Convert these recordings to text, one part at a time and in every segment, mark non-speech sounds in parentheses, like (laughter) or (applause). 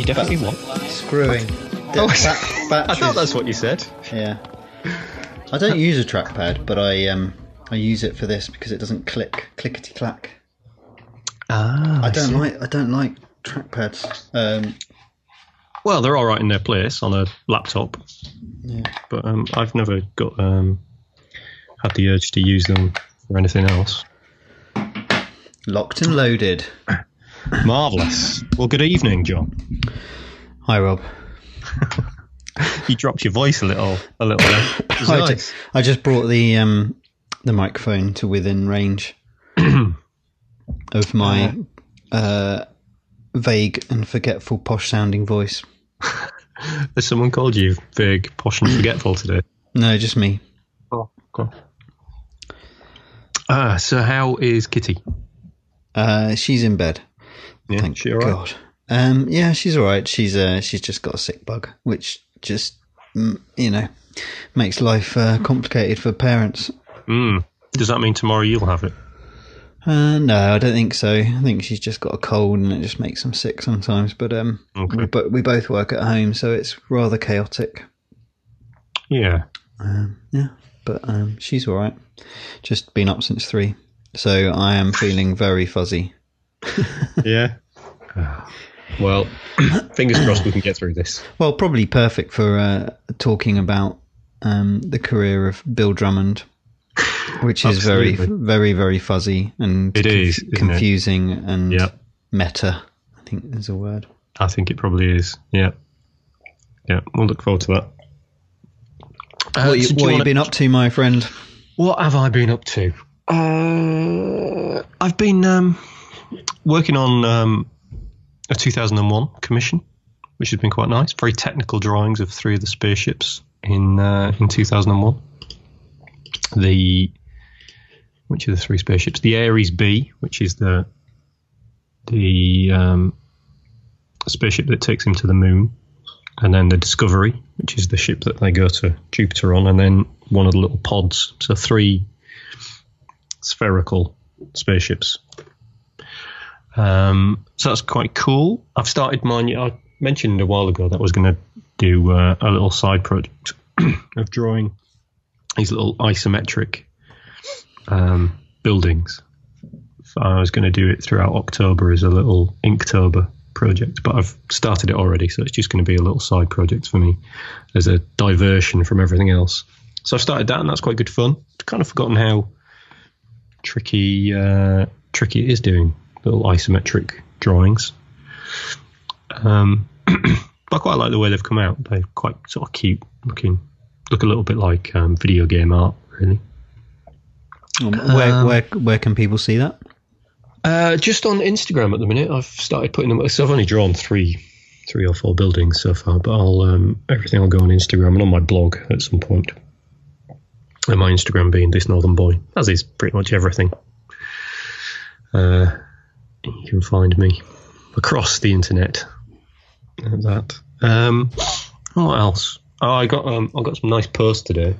You definitely what? Screwing. Oh, Ba- (laughs) I batteries. thought that's what you said. Yeah. I don't use a trackpad, but I um I use it for this because it doesn't click clickety clack. Ah, I don't like I don't like trackpads. Um, Well, they're all right in their place on a laptop, yeah. but um, I've never got um, had the urge to use them for anything else. Locked and loaded. Marvelous. Well, good evening, Jon. Hi Rob. (laughs) You dropped your voice a little, a little. (coughs) I, nice. just, I just brought the um the microphone to within range (coughs) of my uh, vague and forgetful posh sounding voice. (laughs) Has someone called you vague, posh, and forgetful today? No, just me. Oh, okay. Ah, so how is Kitty? Uh, she's in bed. Yeah, Thank she all right? God. Um, yeah, she's all right. She's uh, she's just got a sick bug, which just mm, you know makes life uh, complicated for parents. Mm. Does that mean tomorrow you'll have it? Uh, no, I don't think so. I think she's just got a cold, and it just makes them sick sometimes. But um, Okay. we, but we both work at home, so it's rather chaotic. Yeah. Um, yeah, but um, she's all right. Just been up since three, so I am feeling very fuzzy. (laughs) Yeah. well, (clears throat) fingers crossed we can get through this. Well, probably perfect for uh, talking about um, the career of Bill Drummond, which is very, very, very fuzzy and It is, isn't it? confusing and Yeah. meta. I think is a word. I think it probably is. Yeah. Yeah, we'll look forward to that. Uh, what you, so do what you wanna- been up to, my friend? What have I been up to? Uh, I've been um, working on um, a 2001 commission, which has been quite nice. Very technical drawings of three of the spaceships in uh, in 2001. The which are the three spaceships? The Aries B, which is the the um, spaceship that takes him to the moon, and then the Discovery, which is the ship that they go to Jupiter on, and then one of the little pods. So three spherical spaceships. Um, so that's quite cool. I've started mine. I mentioned a while ago that I was going to do uh, a little side project (clears throat) of drawing these little isometric um, buildings. I was going to do it throughout October as a little Inktober project, but I've started it already, so it's just going to be a little side project for me as a diversion from everything else. So I've started that, and that's quite good fun. I've kind of forgotten how tricky uh, tricky it is doing little isometric drawings. Um, (clears throat) I quite like the way they've come out. They're quite sort of cute looking, look a little bit like um, video game art, really. Um, where, Um, where, where can people see that? Uh, just on Instagram at the minute, I've started putting them. So I've only drawn three, three or four buildings so far, but I'll um, everything will go on Instagram and on my blog at some point. And my Instagram being this Northern Boy, as is pretty much everything. Uh, you can find me across the internet. at that. Um, what else? Oh, I got um, I got some nice posts today.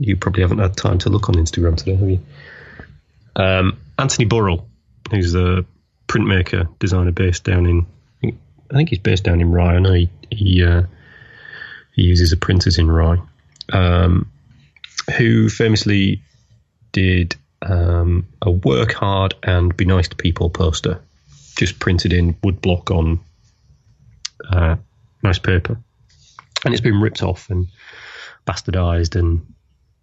You probably haven't had time to look on Instagram today, have you? Um, Anthony Burrell, who's a printmaker designer based down in, I think- he's based down in Rye. I know he he, uh, he uses the printers in Rye, um, who famously did um, a work hard and be nice to people poster, just printed in woodblock on uh, nice paper, and it's been ripped off and bastardized and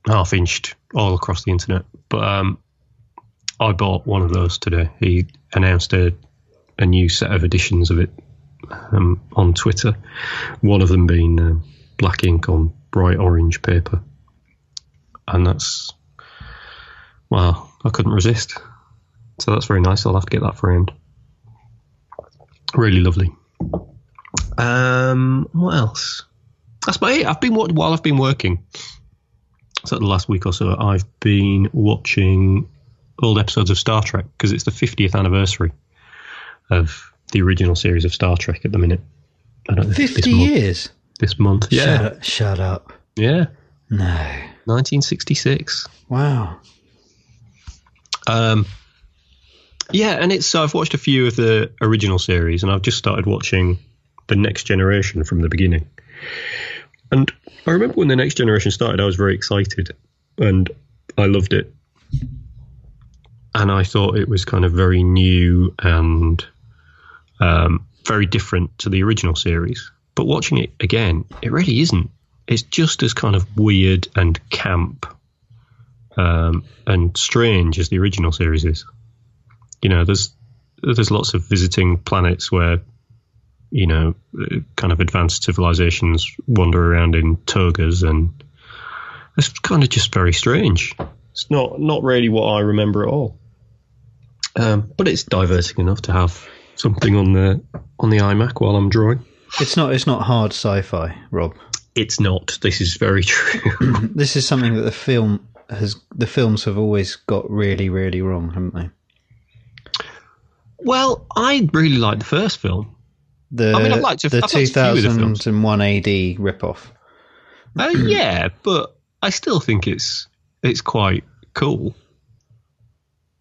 half inched all across the internet. But um, I bought one of those today. He announced a, a new set of editions of it um, on Twitter. One of them being um, black ink on bright orange paper, and that's wow, I couldn't resist. So that's very nice. I'll have to get that framed. Really lovely. Um, what else? That's about it. I've been while I've been working. So the last week or so, I've been watching old episodes of Star Trek because it's the 50th anniversary of the original series of Star Trek at the minute. I don't know 50 this month, years? This month, Shut yeah, up. Shut up. yeah, No. 1966. Wow. Um, yeah, and it's I've watched a few of the original series, and I've just started watching the next generation from the beginning. And I remember when the next generation started, I was very excited and I loved it. And I thought it was kind of very new and um, very different to the original series. But watching it again, it really isn't. It's just as kind of weird and camp um, and strange as the original series is. You know, there's there's lots of visiting planets where you know kind of advanced civilizations wander around in togas, and it's kind of just very strange. It's not not really what I remember at all. Um, but it's diverting enough to have something on the on the iMac while I'm drawing. It's not it's not hard sci-fi, Rob. It's not. This is very true. (clears throat) this is something that the film has the films have always got really really wrong, haven't they? Well, I really like the first film. The I mean, I'd like to- the I'd like to view the films. 2001 AD ripoff. Uh, (clears throat) yeah, but I still think it's it's quite cool.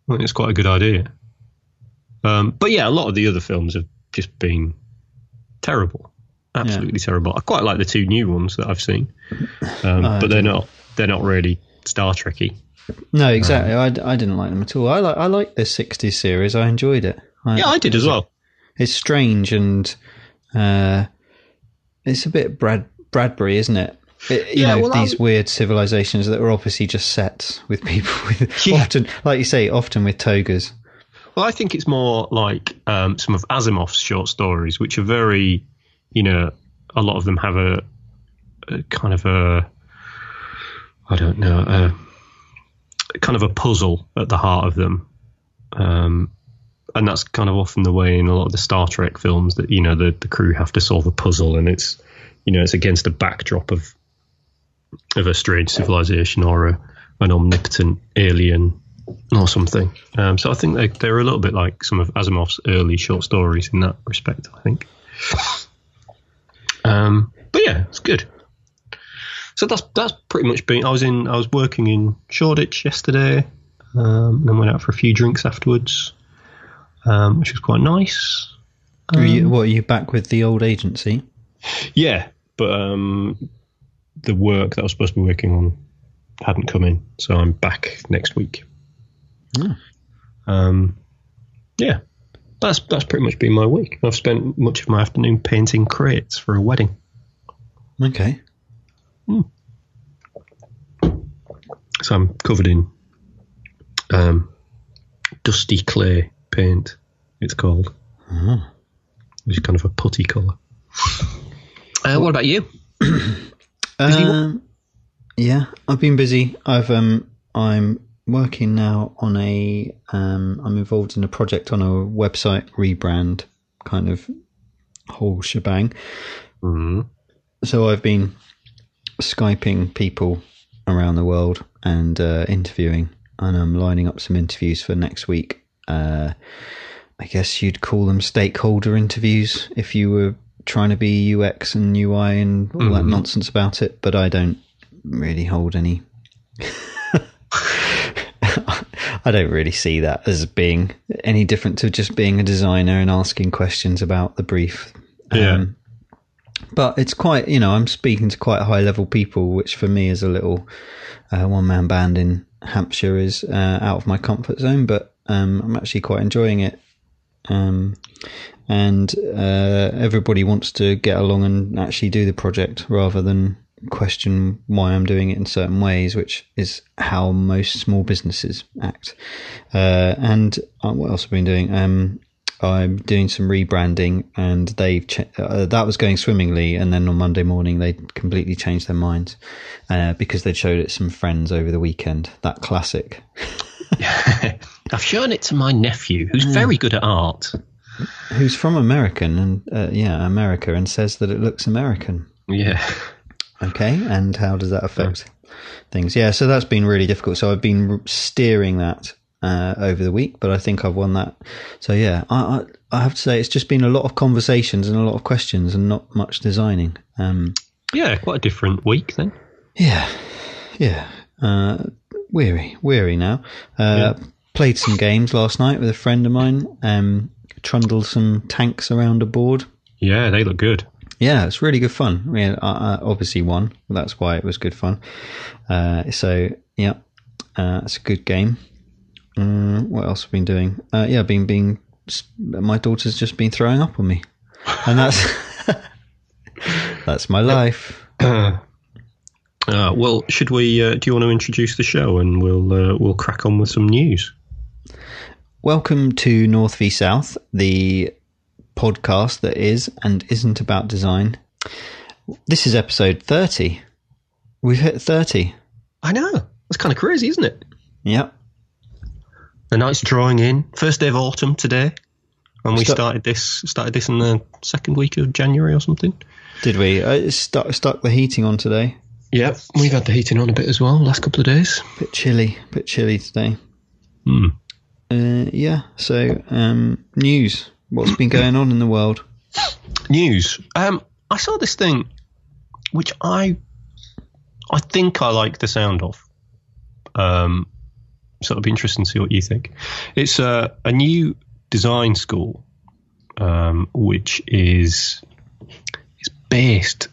I think it's quite a good idea. Um, but yeah, a lot of the other films have just been terrible, absolutely terrible. I quite like the two new ones that I've seen, um, (laughs) I but they're not they're not really Star Trekky. No, exactly. I, I didn't like them at all. I like I like the 60s series. I enjoyed it. I, Yeah, I did as well. It's strange and uh, it's a bit Brad Bradbury, isn't it? It- you Yeah, know well, these weird civilizations that are obviously just set with people (laughs) with Yeah. often, like you say, often with togas. Well, I think it's more like um, some of Asimov's short stories, which are very, you know, a lot of them have a, a kind of a, I don't know, a, kind of a puzzle at the heart of them. Um, and that's kind of often the way in a lot of the Star Trek films that, you know, the, the crew have to solve a puzzle and it's, you know, it's against a backdrop of, of a strange civilization or a, an omnipotent alien or something. Um, so I think they, they're a little bit like some of Asimov's early short stories in that respect. I think. Um, but yeah, it's good. So that's that's pretty much been. I was in. I was working in Shoreditch yesterday, um, and then went out for a few drinks afterwards, um, which was quite nice. Are Um, you, what are you back with the old agency? Yeah, but um, the work that I was supposed to be working on hadn't come in, so I'm back next week. Um, yeah, that's that's pretty much been my week. I've spent much of my afternoon painting crates for a wedding. Okay. So I'm covered in um, dusty clay paint. It's called, which is kind of a putty colour. Uh, what about you? (coughs) Um, yeah, I've been busy. I've um, I'm working now on a um, I'm involved in a project on a website rebrand kind of whole shebang. Mm. So I've been skyping people around the world and uh, interviewing, and I'm lining up some interviews for next week. Uh, I guess you'd call them stakeholder interviews if you were trying to be UX and UI and all that nonsense about it, but I don't really hold any. (laughs) I don't really see that as being any different to just being a designer and asking questions about the brief. Yeah. But it's quite, you know, I'm speaking to quite high level people, which for me as a little uh, one man band in Hampshire is uh, out of my comfort zone, but um, I'm actually quite enjoying it. Um, and uh, everybody wants to get along and actually do the project rather than question why I'm doing it in certain ways, which is how most small businesses act. Uh, and uh, what else have been doing? Um, I'm doing some rebranding, and they've ch- uh, that was going swimmingly. And then on Monday morning, they completely changed their minds uh, because they'd showed it to some friends over the weekend. That classic. (laughs) I've shown it to my nephew, who's very good at art. Who's from American and uh, yeah, America, and says that it looks American. Yeah. Okay, and how does that affect things? Yeah, so that's been really difficult. So I've been steering that uh, over the week, but I think I've won that. So yeah, I, I I have to say it's just been a lot of conversations and a lot of questions and not much designing. Um, Yeah, quite a different week then. yeah, yeah, uh, weary, weary now. Uh, Played some games last night with a friend of mine. Um, trundled some tanks around a board. Yeah, they look good. Yeah, it's really good fun. I mean, I, I obviously won. That's why it was good fun. Uh, so yeah, uh, it's a good game. Um, what else have I been doing? Uh, yeah, been being. My daughter's just been throwing up on me, and that's (laughs) that's my life. (coughs) Uh, well, should we? Uh, do you want to introduce the show and we'll uh, we'll crack on with some news? Welcome to North v South, the podcast that is and isn't about design. This is episode 30. We've hit 30. I know. That's kind of crazy, isn't it? Yep. The night's drawing in. First day of autumn today. And we started this started this in the second week of January or something. Did we? I stuck, stuck the heating on today. Yep, we've had the heating on a bit as well last couple of days. Bit chilly, bit chilly today. Hmm. Uh, yeah. So, um, news. What's been going on in the world? News. Um, I saw this thing, which I, I think I like the sound of. Um, so it'll be interesting to see what you think. It's a a new design school, um, which is is based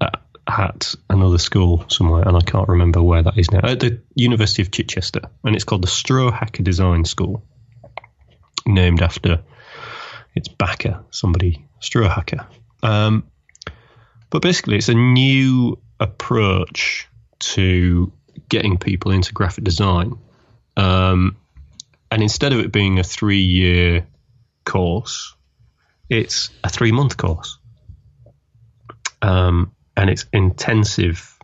at, at another school somewhere, and I can't remember where that is now. At the University of Chichester, and it's called the Strohacker Design School, named after its backer, somebody Strohacker. Um, but basically, it's a new approach to getting people into graphic design. Um, and instead of it being a three year course, it's a three month course. Um, and it's intensive.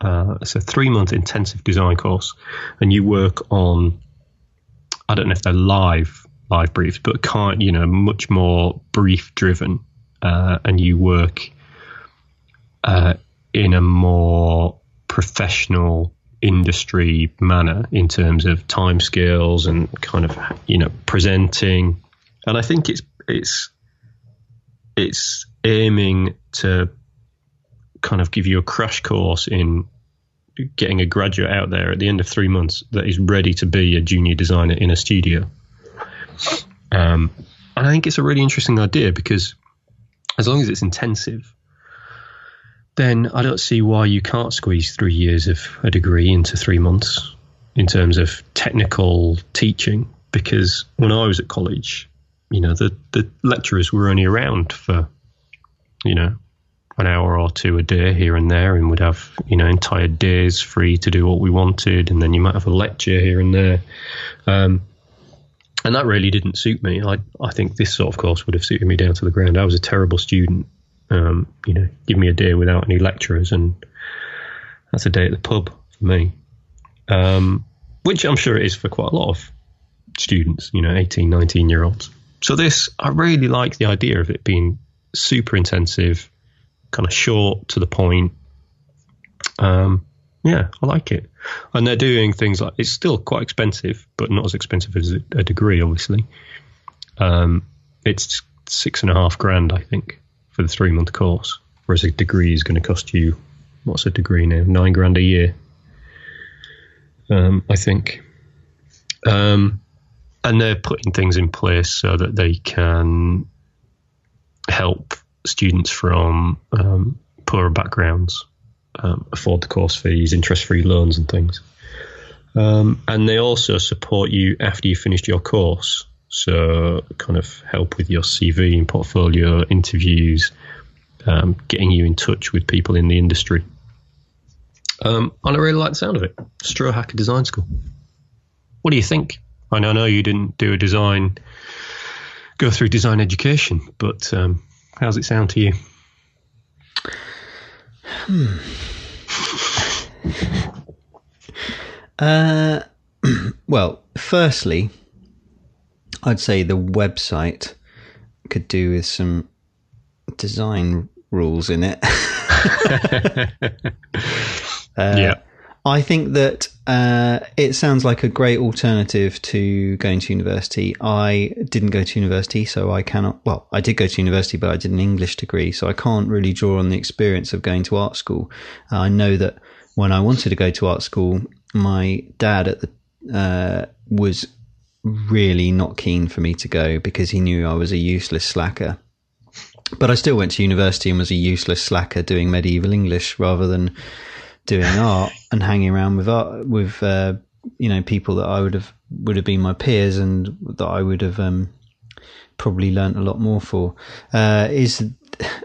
Uh, it's a three month intensive design course, and you work on. I don't know if they're live live briefs, but can't you know much more brief driven, uh, and you work uh, in a more professional industry manner in terms of time scales and kind of you know presenting and I think it's it's it's aiming to kind of give you a crash course in getting a graduate out there at the end of three months that is ready to be a junior designer in a studio. Um, and I think it's a really interesting idea because as long as it's intensive, then I don't see why you can't squeeze three years of a degree into three months in terms of technical teaching. Because when I was at college, you know, the, the lecturers were only around for, you know, an hour or two a day here and there, and would have, you know, entire days free to do what we wanted. And then you might have a lecture here and there. Um, and that really didn't suit me. I, I think this sort of course would have suited me down to the ground. I was a terrible student. Um, you know, give me a day without any lecturers, and that's a day at the pub for me. Um, which I'm sure it is for quite a lot of students, you know, 18, 19 year olds. So this, I really like the idea of it being super intensive, kind of short to the point. Um, yeah, I like it. And they're doing things like it's still quite expensive, but not as expensive as a, degree, obviously. Um, it's six and a half grand, I think, for the three month course, whereas a degree is going to cost you what's a degree now? Nine grand a year, um, I think. Um, and they're putting things in place so that they can help students from um, poorer backgrounds um, afford the course fees, interest free loans, and things. Um, and they also support you after you finished your course. So, kind of help with your CV and portfolio, interviews, um, getting you in touch with people in the industry. Um, and I really like the sound of it. Strohacker Design School. What do you think? I know, I know you didn't do a design, go through design education, but um, how's it sound to you? (laughs) Uh, (clears throat) well, firstly, I'd say the website could do with some design rules in it. (laughs) yeah. I think that uh, it sounds like a great alternative to going to university. I didn't go to university, so I cannot. Well, I did go to university, but I did an English degree, so I can't really draw on the experience of going to art school. Uh, I know that when I wanted to go to art school, my dad at the uh, was really not keen for me to go because he knew I was a useless slacker. but I still went to university and was a useless slacker doing medieval English rather than doing (laughs) art and hanging around with art with uh, you know people that I would have would have been my peers and that I would have um, probably learnt a lot more for. Uh, is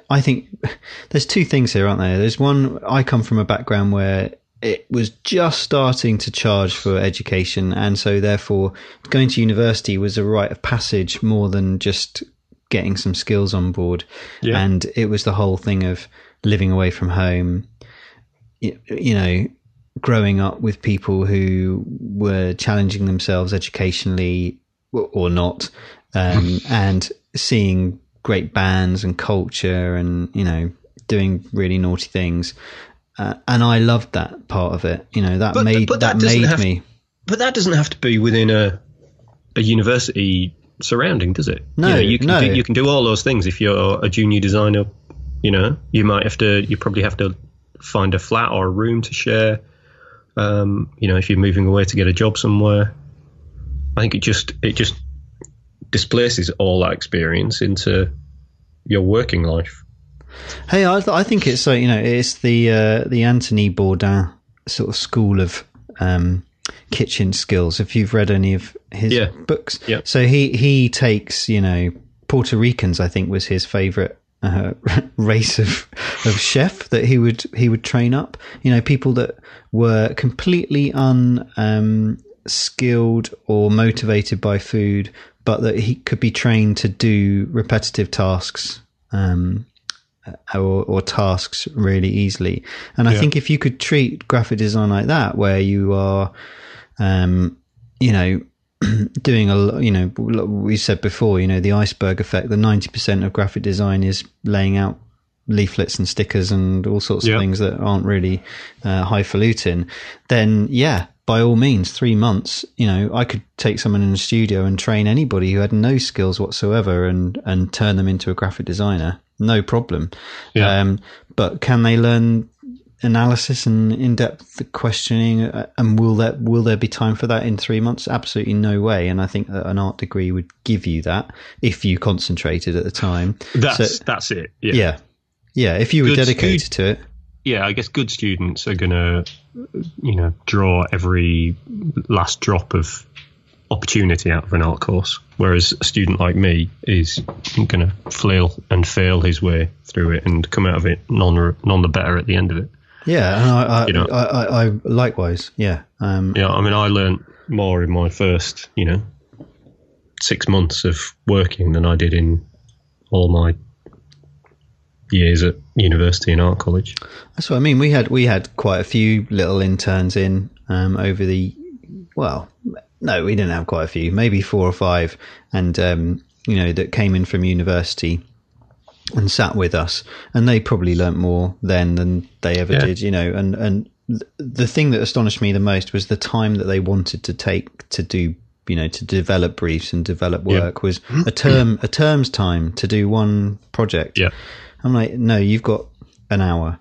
I think (sighs) there's two things here, aren't there? There's one. I come from a background where it was just starting to charge for education, and so therefore going to university was a rite of passage more than just getting some skills on board. Yeah. And it was the whole thing of living away from home, you, you know, growing up with people who were challenging themselves educationally or, not, um, (laughs) and seeing great bands and culture and, you know, doing really naughty things. Uh, and I loved that part of it. You know, that But- made but that, that made have- me. But that doesn't have to be within a a university surrounding, does it? No, you, know, you can no. do, you can do all those things if you're a junior designer. You know, you might have to. You probably have to find a flat or a room to share. Um, you know, if you're moving away to get a job somewhere, I think it just it just displaces all that experience into your working life. Hey, I, I think it's so you know it's the uh, the Anthony Bourdain sort of school of um, kitchen skills. If you've read any of his Yeah. books, Yeah. So he he takes you know Puerto Ricans. I think was his favorite. Uh, (laughs) race of of chef that he would he would train up, you know, people that were completely unskilled um, or motivated by food, but that he could be trained to do repetitive tasks um, or, or tasks really easily. And I Yeah. think if you could treat graphic design like that, where you are, um, you know, (clears throat) doing a, you know, we said before, you know, the iceberg effect, the 90% of graphic design is laying out leaflets and stickers and all sorts of things that aren't really uh, highfalutin, then yeah, by all means, three months, you know, I could take someone in the studio and train anybody who had no skills whatsoever and, and turn them into a graphic designer. No problem. Yeah. Um, but can they learn analysis and in-depth questioning uh, and will there will there be time for that in 3 months absolutely no way and i think that an art degree would give you that if you concentrated at the time That's So- that's it. Yeah. yeah yeah if you were Good- dedicated to it yeah, I guess good students are going to, you know, draw every last drop of opportunity out of an art course, whereas a student like me is going to flail and fail his way through it and come out of it none none the better at the end of it. yeah and i i, You know. I, I, I likewise yeah um Yeah, I mean, I learned more in my first, you know, six months of working than I did in all my years at university and art college. That's what I mean. We had we had quite a few little interns in um, over the well, no, we didn't have quite a few, maybe four or five, and um, you know that came in from university and sat with us, and they probably learnt more then than they ever Yeah. did. You know, and and the thing that astonished me the most was the time that they wanted to take to do. You know, to develop briefs and develop Yeah. work was a term, a term's time to do one project. Yeah. I'm like, no, you've got an hour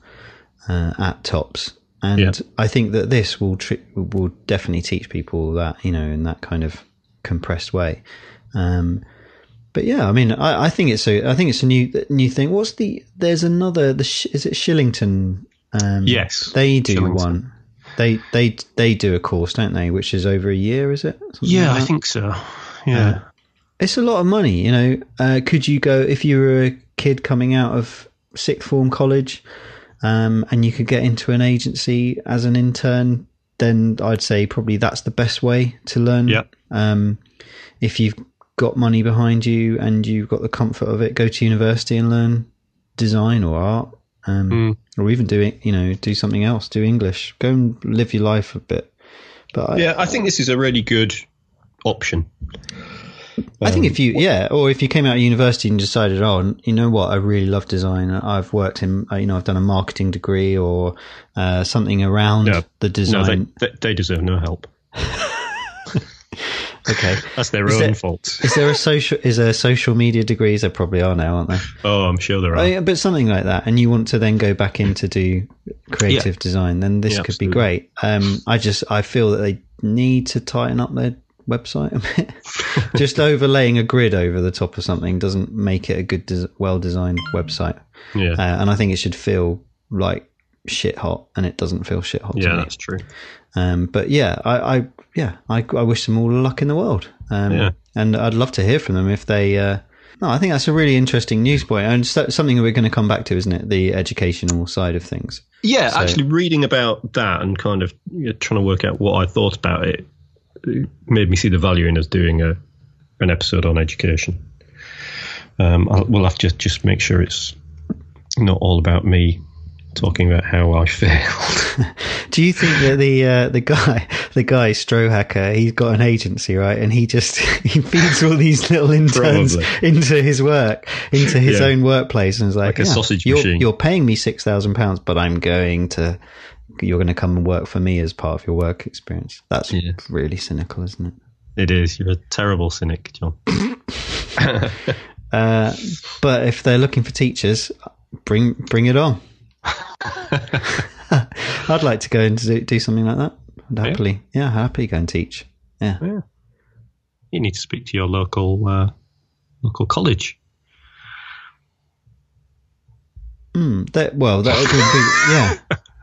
uh, at tops, and Yeah. I think that this will tri- will definitely teach people that you know in that kind of compressed way. Um, but yeah, I mean, I, I think it's a I think it's a new new thing. What's the? There's another. The Sh- is it Shillington? Um, Yes, they do Shillington. one. They they they do a course, don't they? Which is over a year, is it? Something Yeah, like I think so. Yeah. It's a lot of money, you know. Uh, could you go if you were a kid coming out of sixth form college, um, and you could get into an agency as an intern? Then I'd say probably that's the best way to learn. Yeah. Um, if you've got money behind you and you've got the comfort of it, go to university and learn design or art, um, Mm. or even do it. You know, do something else. Do English. Go and live your life a bit. But I, Yeah, I think this is a really good option. I think Um, if you, yeah, or if you came out of university and decided, oh, you know what, I really love design. I've worked in, uh, you know, I've done a marketing degree or uh, something around No. the design. they, they, they deserve no help. (laughs) okay. (laughs) That's their Is own there- fault. Is there a social? Is there social media degrees? There probably are now, aren't there? Oh, I'm sure there are. Oh, yeah, but something like that, and you want to then go back in to do creative design, then this Yeah, could be great. Um, I just I feel that they need to tighten up their website a (laughs) bit. Just overlaying a grid over the top of something doesn't make it a good, des- well designed website. Yeah. Uh, and I think it should feel like shit hot, and it doesn't feel shit hot. yeah, to me. that's true. Um, but yeah, I, I yeah, I, I wish them all the luck in the world. Um, Yeah. and I'd love to hear from them if they. Uh, no, I think that's a really interesting news point, and so- something we're going to come back to, isn't it? The educational side of things. Yeah, So- actually, reading about that and kind of you know, trying to work out what I thought about it made me see the value in us doing a an episode on education. Um, I'll, we'll have to just, just make sure it's not all about me talking about how I (laughs) failed. Do you think that the uh, the guy (laughs) the guy Strohacker he's got an agency right and he just (laughs) he feeds all these little interns Probably. into his work into his Yeah. own workplace and is like, Like a "Yeah, sausage you're, machine." You're paying me six thousand pounds, but I'm going to you're going to come and work for me as part of your work experience. That's Yeah. really cynical, isn't it? it is. You're a terrible cynic, Jon. (laughs) (laughs) Uh, but if they're looking for teachers, bring bring it on. (laughs) I'd like to go and do, do something like that. I'd happily, yeah, happily go and teach. Yeah. Yeah. You need to speak to your local uh, local college. Mm, that well, that would be yeah.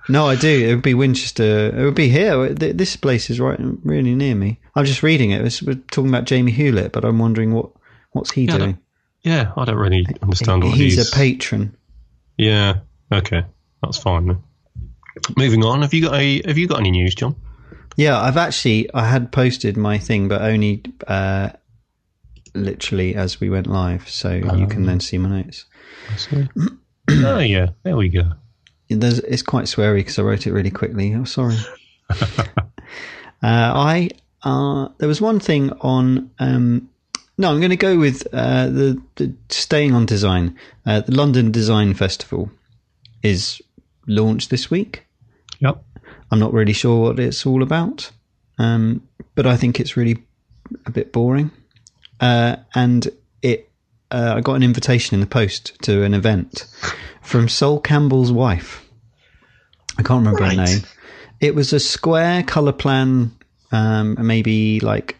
No, I do. It would be Winchester. It would be here. This place is right, really near me. I'm just reading it. It's, we're talking about Jamie Hewlett, but I'm wondering what what's he Yeah, I doing? Yeah, I don't really understand what He's he's. a patron. Yeah. Okay, that's fine. Then. Moving on. Have you got a Have you got any news, Jon? Yeah, I've actually I had posted my thing, but only uh, literally as we went live, so you can then see my notes. (clears throat) oh yeah, there we go. There's, it's quite sweary because I wrote it really quickly. I'm sorry. (laughs) uh, I uh, there was one thing on. Um, no, I'm going to go with uh, the, the staying on design. Uh, the London Design Festival is launched this week. Yep. I'm not really sure what it's all about, um, but I think it's really a bit boring. Uh, and uh, I got an invitation in the post to an event from Sol Campbell's wife. I can't remember her name. It was a square Colorplan, um, maybe like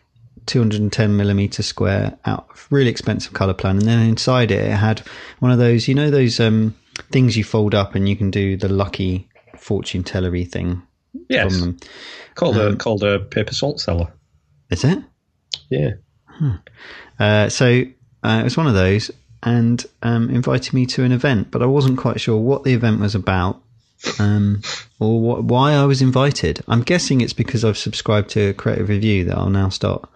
210 millimeter square, out really expensive Colorplan, and then inside it, it had one of those, you know, those um, things you fold up and you can do the lucky fortune tellery thing Yes. from them. Called a called a paper salt cellar. Is it? Yeah. Uh, so uh, it was one of those, and um, invited me to an event, but I wasn't quite sure what the event was about, um, or what, why I was invited. I'm guessing it's because I've subscribed to Creative Review that I'll now start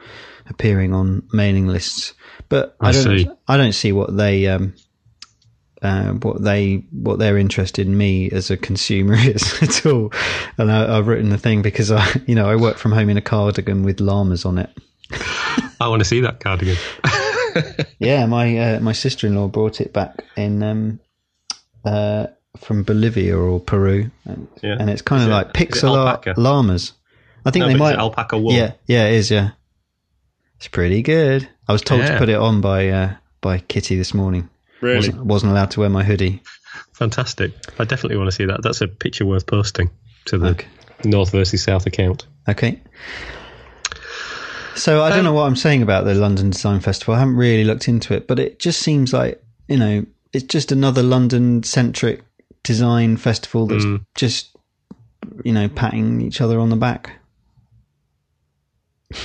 appearing on mailing lists. But I, I don't, see. I don't see what they, um, uh, what they, what they're interested in me as a consumer (laughs) is at all. And I, I've written the thing because I, you know, I work from home in a cardigan with llamas on it. I want to see that cardigan. (laughs) (laughs) Yeah, my uh, my sister in law brought it back in um, uh, from Bolivia or Peru, and, Yeah. and it's kind of like it pixel art llamas. I think No, they might alpaca wool. Yeah, yeah, it is. Yeah, it's pretty good. I was told to put it on by uh, by Kitty this morning. Really Wasn't, wasn't allowed to wear my hoodie. fantastic. I definitely want to see that. That's a picture worth posting to the Okay. North versus South account. Okay. So I don't Um, know what I'm saying about the London Design Festival. I haven't really looked into it, but it just seems like you know it's just another London centric design festival that's Mm. just you know patting each other on the back.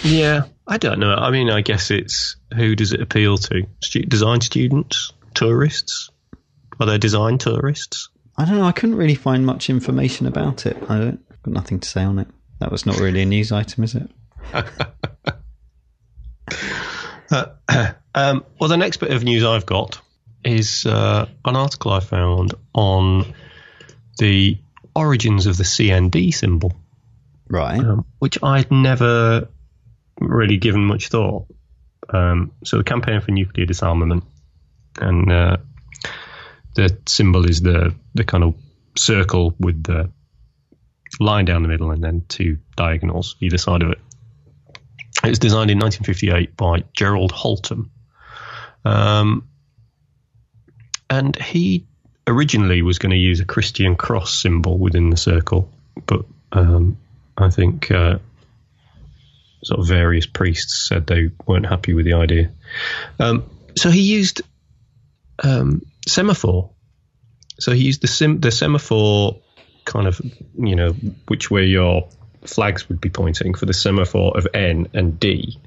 Yeah, I don't know. I mean, I guess it's who does it appeal to? Stu- design students, tourists? Are they design tourists? I don't know. I couldn't really find much information about it. I don't got nothing to say on it. That was not really a news item, is it? (laughs) (clears throat) Um, well, the next bit of news I've got is uh, an article I found on the origins of the CND symbol, Right. um, which I'd never really given much thought. Um, so, the campaign for nuclear disarmament, and uh, the symbol is the the kind of circle with the line down the middle and then two diagonals either side of it. It was designed in 1958 by Gerald Holtom. Um, and he originally was going to use a Christian cross symbol within the circle, but um, I think uh, sort of various priests said they weren't happy with the idea. Um, so he used um, semaphore. So he used the the semaphore kind of you know which way your flags would be pointing for the semaphore of N and D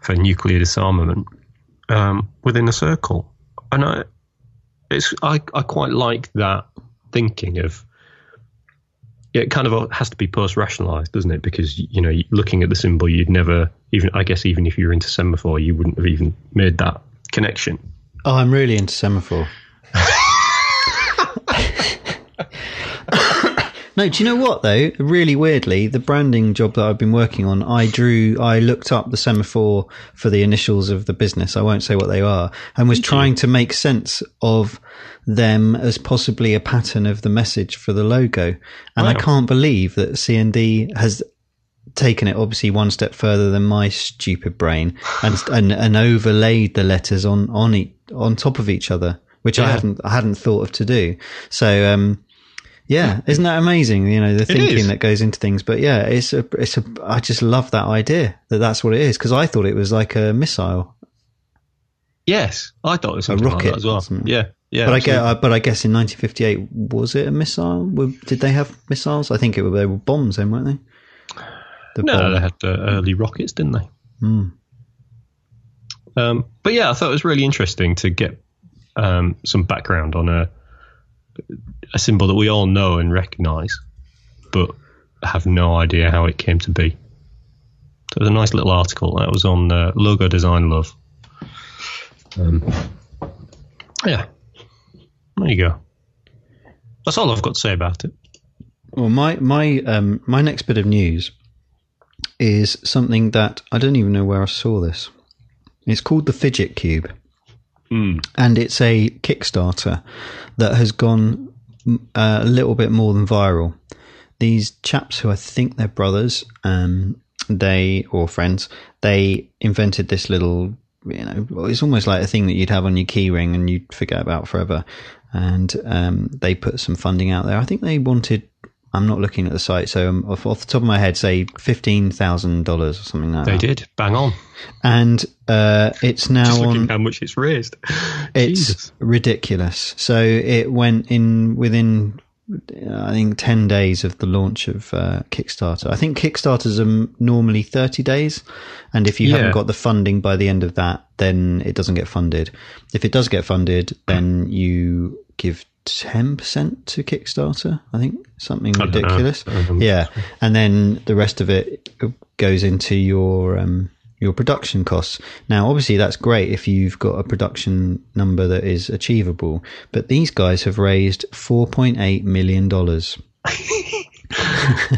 for nuclear disarmament um, within a circle, and I it's I, I quite like that thinking of it kind of has to be post rationalized, doesn't it? Because you know, looking at the symbol, you'd never even I guess even if you were into semaphore, you wouldn't have even made that connection. Oh, I'm really into semaphore. (laughs) No, do you know what though? Really weirdly, the branding job that I've been working on, I drew, I looked up the semaphore for the initials of the business. I won't say what they are, and was trying to make sense of them as possibly a pattern of the message for the logo. And wow. I can't believe that CND has taken it obviously one step further than my stupid brain and (sighs) and, and overlaid the letters on on e- on top of each other, which yeah. I hadn't I hadn't thought of to do. So um, yeah, isn't that amazing? You know, the thinking that goes into things. But yeah, it's a, it's a, I just love that idea that that's what it is because I thought it was like a missile. Yes, I thought it was a rocket like as well. Yeah, yeah. But I guess, but I guess in 1958 was it a missile? Did they have missiles? I think it were, they were bombs then, weren't they? The no, bomb. they had uh, early rockets, didn't they? Mm. Um, but yeah, I thought it was really interesting to get um, some background on a a symbol that we all know and recognise, but have no idea how it came to be. So it was a nice little article that was on uh, Logo Design Love. Um, yeah, there you go. That's all I've got to say about it. Well, my my um, my next bit of news is something that I don't even know where I saw this. It's called the Fidget Cube. Mm. And it's a Kickstarter that has gone uh, a little bit more than viral. These chaps, who I think they're brothers, um, they or friends, they invented this little. You know, it's almost like a thing that you'd have on your keyring and you'd forget about forever. And um, they put some funding out there. I think they wanted I'm not looking at the site, so um, off, off, the top of my head, say fifteen thousand dollars or something like they that. They did bang on, and uh, it's now Just on how much it's raised. (laughs) it's Jesus. ridiculous. So it went in within, I think, ten days of the launch of uh, Kickstarter. I think Kickstarters are normally thirty days, and if you yeah. haven't got the funding by the end of that, then it doesn't get funded. If it does get funded, then you give ten percent to Kickstarter. I think something ridiculous. Yeah, and then the rest of it goes into your um, your production costs. Now, obviously, that's great if you've got a production number that is achievable. But these guys have raised four point eight million dollars. (laughs)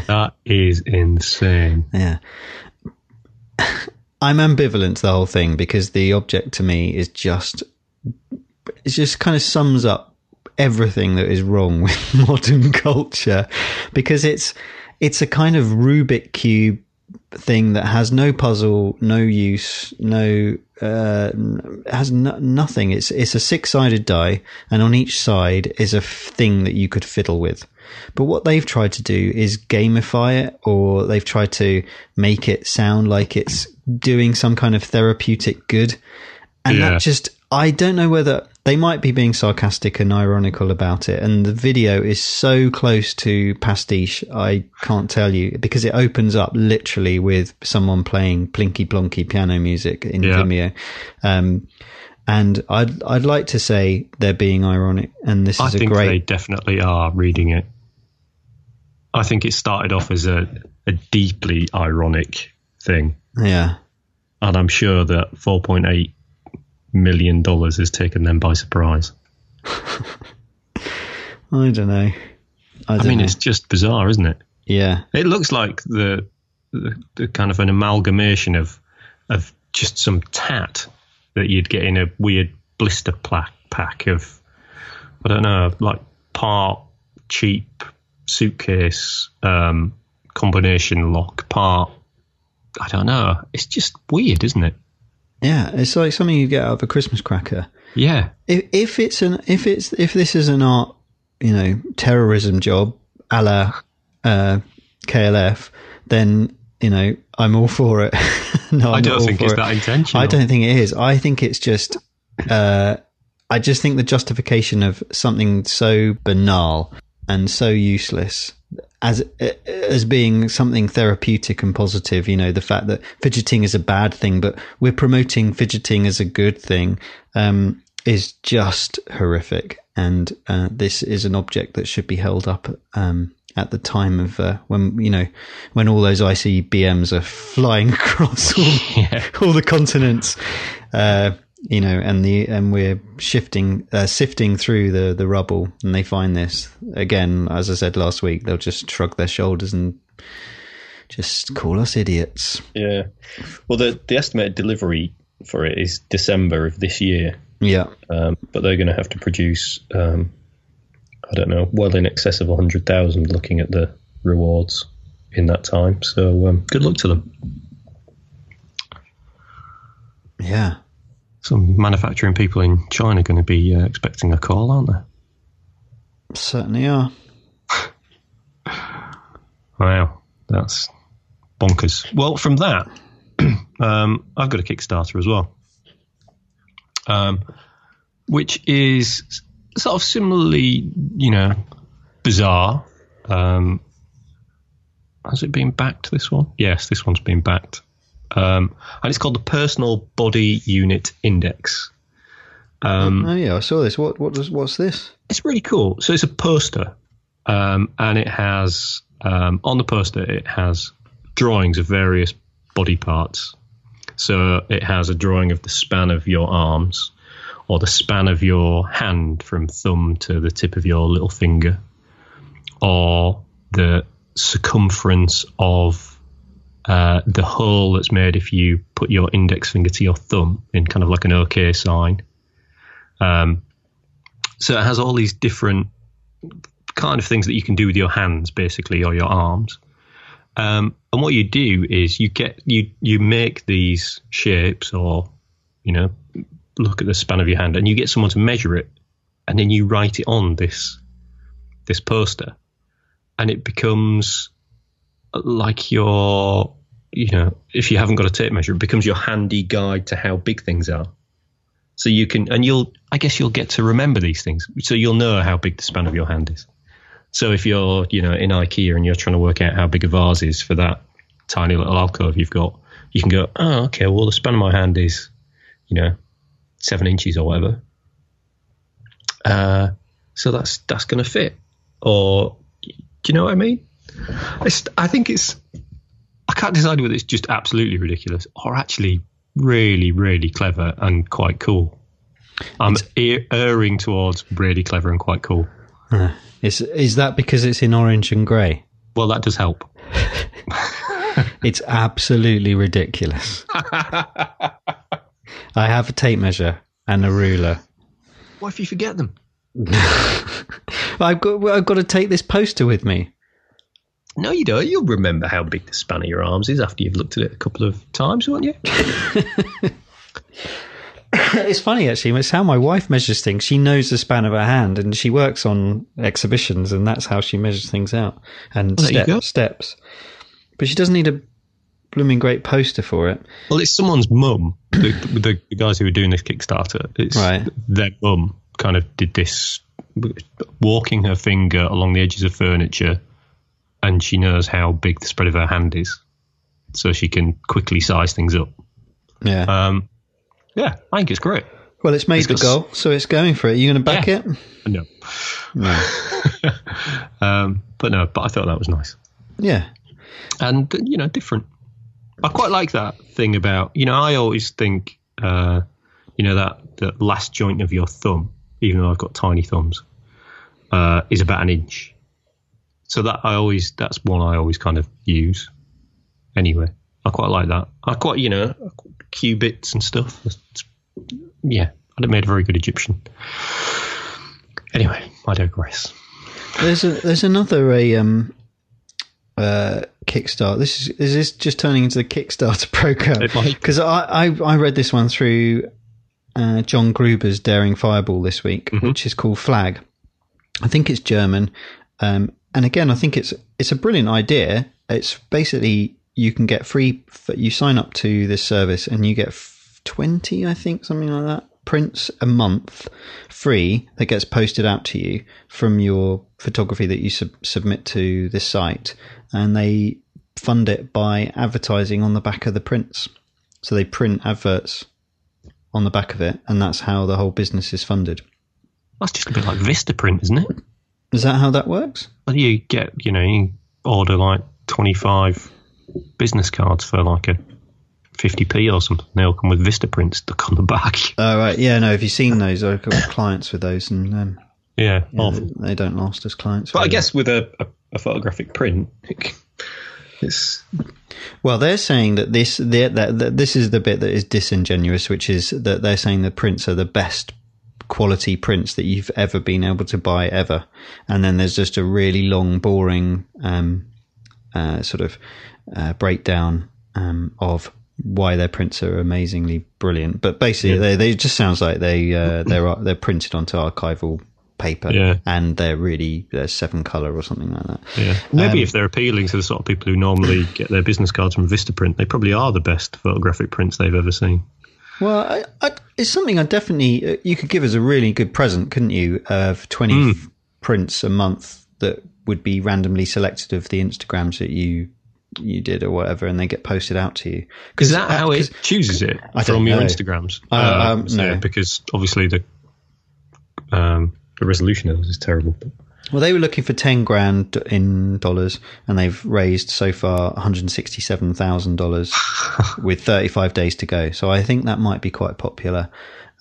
that is insane. Yeah. (laughs) I'm ambivalent to the whole thing because the object to me is just it just kind of sums up everything that is wrong (laughs) with modern culture because it's it's a kind of Rubik cube thing that has no puzzle, no use, no uh, has no, nothing. It's it's a six sided die, and on each side is a thing that you could fiddle with. But what they've tried to do is gamify it, or they've tried to make it sound like it's doing some kind of therapeutic good, and yeah. that just I don't know whether they might be being sarcastic and ironical about it. And the video is so close to pastiche, I can't tell you because it opens up literally with someone playing plinky plonky piano music in yeah. Vimeo. Um, and I'd I'd like to say they're being ironic, and this is I a great. They definitely are reading it. I think it started off as a a deeply ironic thing. Yeah, and I'm sure that 4.8 million dollars has taken them by surprise. (laughs) I don't know. I, don't I mean, know. it's just bizarre, isn't it? Yeah. It looks like the, the, the kind of an amalgamation of of just some tat that you'd get in a weird blister pack pack of I don't know, like part cheap suitcase um, combination lock, part I don't know. It's just weird, isn't it? Yeah, it's like something you get out of a Christmas cracker. Yeah. If, if it's an if it's if this is an art, you know, terrorism job, a la uh, KLF, then you know, I'm all for it. (laughs) no, I I'm don't think it's it. that intentional. I don't think it is. I think it's just. Uh, I just think the justification of something so banal and so useless as as being something therapeutic and positive. You know, the fact that fidgeting is a bad thing, but we're promoting fidgeting as a good thing, um, is just horrific. And uh, this is an object that should be held up. Um, at the time of uh, when you know when all those ICBMs are flying (laughs) across all, (laughs) Yeah. all the continents, uh, you know, and the and we're shifting, uh, sifting through the the rubble, and they find this again. As I said last week, they'll just shrug their shoulders and just call us idiots. Yeah. Well, the the estimated delivery for it is December of this year, Yeah, um, but they're going to have to produce, um, I don't know, well in excess of hundred thousand. Looking at the rewards in that time, so um, good luck to them. yeah. Some manufacturing people in China are going to be uh, expecting a call, aren't they? Certainly are. (laughs) Wow, that's bonkers. Well, from that, (clears throat) um, I've got a Kickstarter as well, um, which is sort of similarly, you know, bizarre. Um, has it been backed? This one? Yes, this one's been backed, um, and it's called the Personal Body Unit Index. Um, Oh yeah, I saw this. What what does what's this? it's really cool. So it's a poster, um, and it has um, on the poster it has drawings of various body parts. So it has a drawing of the span of your arms, or the span of your hand from thumb to the tip of your little finger, or the circumference of uh, the hole that's made if you put your index finger to your thumb in kind of like an OK sign. Um, so it has all these different kind of things that you can do with your hands, basically, or your arms. Um, and what you do is you get you you make these shapes, or you know, look at the span of your hand, and you get someone to measure it, and then you write it on this this poster, and it becomes like your you know, if you haven't got a tape measure, it becomes your handy guide to how big things are. So you can, and you'll, I guess you'll get to remember these things. So you'll know how big the span of your hand is. So if you're, you know, in IKEA and you're trying to work out how big a vase is for that tiny little alcove you've got, you can go, oh, okay, well, the span of my hand is, you know, seven inches or whatever. Uh, so that's that's going to fit. Or, do you know what I mean? I think it's, I can't decide whether it's just absolutely ridiculous or actually really, really clever and quite cool. I'm er- erring towards really clever and quite cool. Uh, is is that because it's in orange and grey? Well, that does help. (laughs) It's absolutely ridiculous. (laughs) I have a tape measure and a ruler. What if you forget them? (laughs) I've got I've got to take this poster with me. No, you don't. You'll remember how big the span of your arms is after you've looked at it a couple of times, won't you? (laughs) It's funny actually. It's how my wife measures things. She knows the span of her hand, and she works on exhibitions, and that's how she measures things out and Well, there you go. step, steps. But she doesn't need a blooming great poster for it. Well, it's someone's mum. The, the, the guys who are doing this Kickstarter, it's Right. their mum kind of did this, walking her finger along the edges of furniture, and she knows how big the spread of her hand is, so she can quickly size things up. Yeah. Um, yeah, I think it's great. well, it's made it's the goal, so it's going for it. Are you going to back Yeah. it? No, No. (laughs) um, but no, but I thought that was nice. Yeah. and you know different i quite like that thing about you know i always think uh you know that the last joint of your thumb even though i've got tiny thumbs uh is about an inch so that i always that's one i always kind of use anyway i quite like that i quite you know cubits and stuff It's- yeah i'd have made a very good egyptian anyway i digress There's a there's another a um uh Kickstarter. This is is this just turning into the Kickstarter (laughs) program? Because I, I I read this one through uh, John Gruber's Daring Fireball this week, Mm-hmm. which is called Flag. I think it's German, um, and again, I think it's it's a brilliant idea. It's basically you can get free. You sign up to this service and you get twenty, I think, something like that, prints a month free that gets posted out to you from your photography that you sub- submit to this site, and they fund it by advertising on the back of the prints. So they print adverts on the back of it, and that's how the whole business is funded. That's just a bit like Vistaprint, isn't it? Is that how that works? Well, you get, you know, you order like 25 business cards for like a 50p or something. They all come with Vistaprint stuck on the (laughs) back. Oh, right. Yeah, no, have you seen those? I've got clients with those, and um, Yeah, yeah, they, they don't last as clients. But I guess with a, a, a photographic print, it's Well, they're saying that this that, that, that this is the bit that is disingenuous, which is that they're saying the prints are the best quality prints that you've ever been able to buy ever, and then there's just a really long, boring um, uh, sort of uh, breakdown um, of why their prints are amazingly brilliant. But basically, Yeah. they they just sounds like they uh, they're they're printed onto archival paper, Yeah. and they're really they're seven color or something like that. yeah. Maybe Um, if they're appealing to the sort of people who normally get their business cards from Vistaprint, they probably are the best photographic prints they've ever seen. Well, I, I, it's something I definitely uh, you could give as a really good present, couldn't you? Of twenty f- prints a month that would be randomly selected of the Instagrams that you you did or whatever, and they get posted out to you. Is that how it chooses it from your know. Instagrams? Uh, um, so- no. because obviously the um, the resolution is terrible. Well, they were looking for ten grand in dollars, and they've raised so far one hundred sixty-seven thousand dollars (laughs) with thirty-five days to go. So I think that might be quite popular.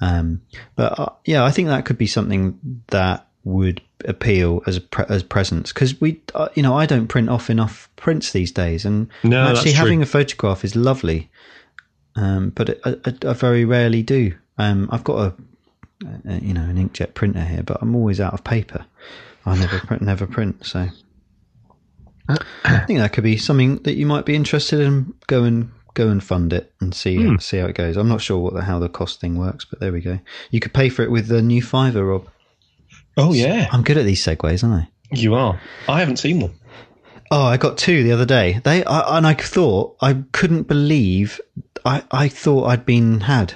Um, but uh, yeah, I think that could be something that would appeal as a pre- as presents because we, uh, you know, I don't print off enough prints these days, and No, actually that's true. having a photograph is lovely. Um, but I, I, I very rarely do. Um, I've got a, a, you know, an inkjet printer here, but I'm always out of paper. I never print, never print. So I think that could be something that you might be interested in. Go and go and fund it and see Hmm. see how it goes. I'm not sure what the, how the cost thing works, but there we go. You could pay for it with the new fiver, Rob. Oh yeah, I'm good at these segues, aren't I? you are. I haven't seen one. Oh, I got two the other day. They I, and I thought I couldn't believe I I thought I'd been had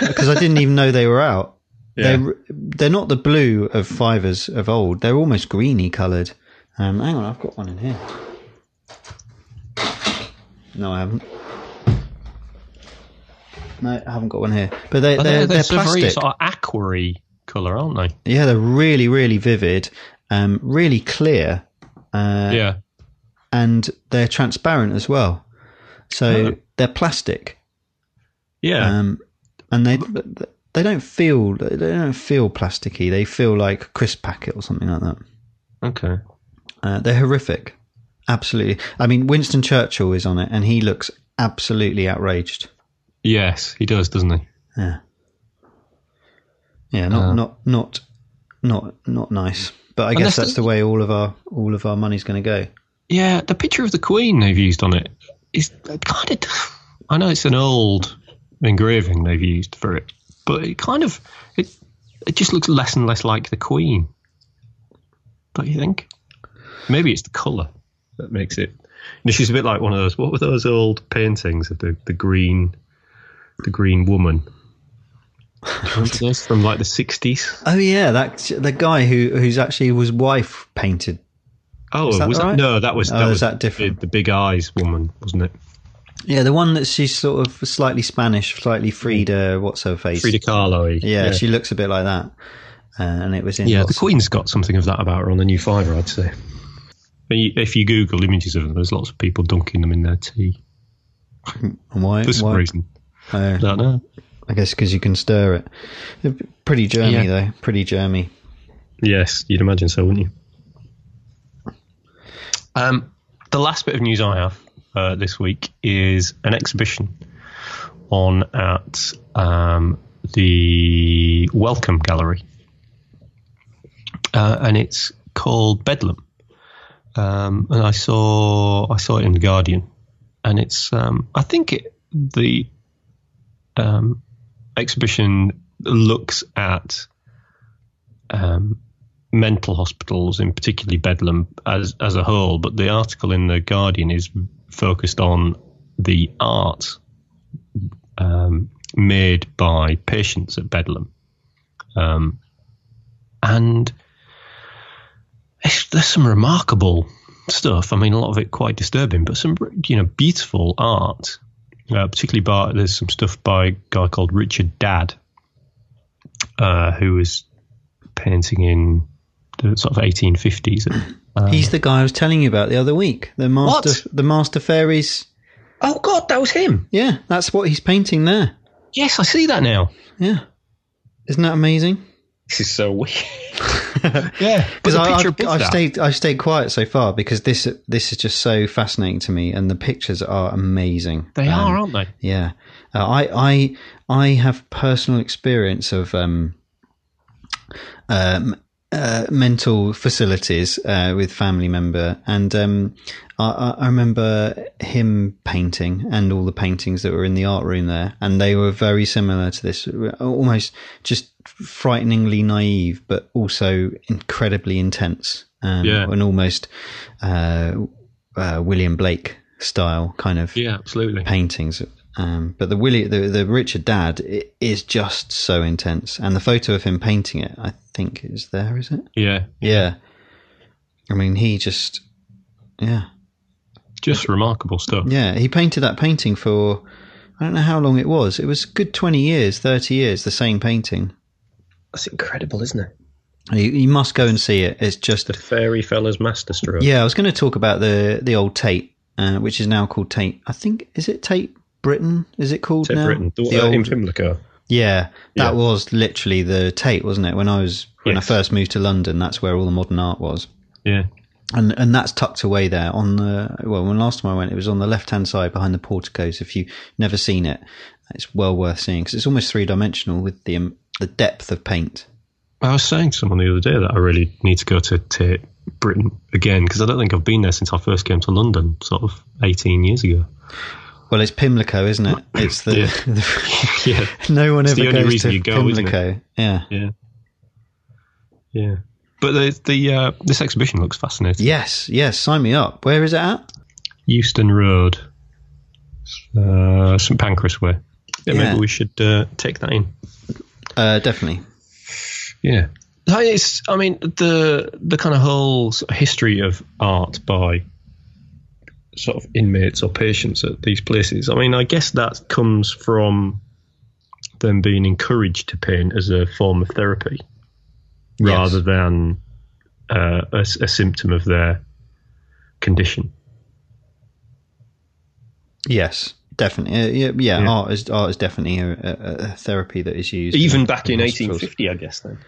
because I, didn't even know they were out. Yeah. They're they're not the blue of fivers of old. They're almost greeny coloured. Um, hang on, I've got one in here. No, I haven't. No, I haven't got one here. But they, But they're, they're, they're, they're very plastic. sort of aquary colour, aren't they? Yeah, they're really, really vivid, um, really clear. Uh, yeah. and they're transparent as well. So Oh. they're plastic, Yeah. um, and they they don't feel they don't feel plasticky. They feel like crisp packet or something like that. okay. Uh, they're horrific, absolutely. I mean, Winston Churchill is on it, and he looks absolutely outraged. Yes, he does, doesn't he? Yeah, yeah, not Uh. not not not not nice. But I guess that's that's the way all of our all of our money's going to go. Yeah, the picture of the Queen they've used on it is kind of. I know it's an old engraving they've used for it, but it kind of it it just looks less and less like the Queen. Don't you think? Maybe it's the colour that makes it. You know, she's a bit like one of those. What were those old paintings of the, the green, the green woman? Do you Remember those from like the sixties? Oh yeah, that the guy who who's actually was wife painted Oh, Is that was that, right? no? That was Oh, that is was that different? The, the big eyes woman, wasn't it? Yeah, the one that she's sort of slightly Spanish, slightly Frida. What's her face? Frida Kahlo. Yeah, she looks a bit like that. Uh, and it was in. Yeah, lots the Queen's got something of that about her on the new Fiver, I'd say. If you Google images of them, there's lots of people dunking them in their tea why? for some why? reason. Oh, I don't know. I guess because you can stir it. They're Pretty germy Yeah. though. Pretty germy. Yes, you'd imagine so, wouldn't you? Um, the last bit of news I have uh, this week is an exhibition on at um, the Wellcome Gallery, uh, and it's called Bedlam. Um, and I saw I saw it in the Guardian, and it's um, I think it, the um, exhibition looks at um, mental hospitals, in particularly Bedlam, as as a whole. But the article in the Guardian is focused on the art um, made by patients at Bedlam, um, and there's some remarkable stuff. I mean, a lot of it quite disturbing, but some you know beautiful art. Uh, particularly by there's some stuff by a guy called Richard Dadd, uh, who was painting in the sort of 1850s. Um, He's the guy I was telling you about the other week. The master, what? the master fairies. Oh God, that was him. Yeah, that's what he's painting there. Yes, I see that now. Yeah, isn't that amazing? This is so weird. (laughs) yeah, because I've, I've stayed I've stayed quiet so far because this this is just so fascinating to me, and the pictures are amazing. They um, are, aren't they? Yeah, uh, I I I have personal experience of um, um uh, mental facilities uh, with family member, and um, I, I, remember him painting and all the paintings that were in the art room there, and they were very similar to this, almost just frighteningly naive, but also incredibly intense, um, yeah. and almost uh, uh William Blake style kind of yeah, absolutely paintings. Um, but the Willie, the, the Richard Dadd is just so intense, and the photo of him painting it, I think, is there. Is it? Yeah, yeah. I mean, he just, yeah, just remarkable stuff. Yeah, he painted that painting for I don't know how long it was. It was good twenty years, thirty years, the same painting. That's incredible, isn't it? You, you must go and see it. It's just the fairy Feller's masterstroke. Yeah, I was going to talk about the the old Tate, uh, which is now called Tate. I think is it Tate Britain? Is it called Tate now? Britain. The, the uh, old, in Pimlico. Yeah, that yeah. was literally the Tate, wasn't it? When I was when yes. I first moved to London, that's where all the modern art was. Yeah, and and that's tucked away there on the well. When last time I went, it was on the left hand side behind the porticos. If you've never seen it, it's well worth seeing because it's almost three dimensional with the um, the depth of paint. I was saying to someone the other day that I really need to go to Tate Britain again because I don't think I've been there since I first came to London, sort of eighteen years ago. Well, it's Pimlico, isn't it? It's the, yeah. (laughs) the (laughs) yeah. (laughs) No one it's ever goes to go, Pimlico. Yeah, yeah, yeah. But the the uh, this exhibition looks fascinating. Yes, yes. Sign me up. Where is it at? Euston Road, uh, St Pancras Way. Yeah, yeah, maybe we should uh, take that in. Uh, definitely. Yeah. It's, I mean, the the kind of whole sort of history of art by sort of inmates or patients at these places. I mean, I guess that comes from them being encouraged to paint as a form of therapy yes. rather than uh, a, a, symptom of their condition. Yes, definitely. Uh, yeah, yeah, art is art is definitely a, a, therapy that is used. Even in, back in, in 1850, I guess. Then.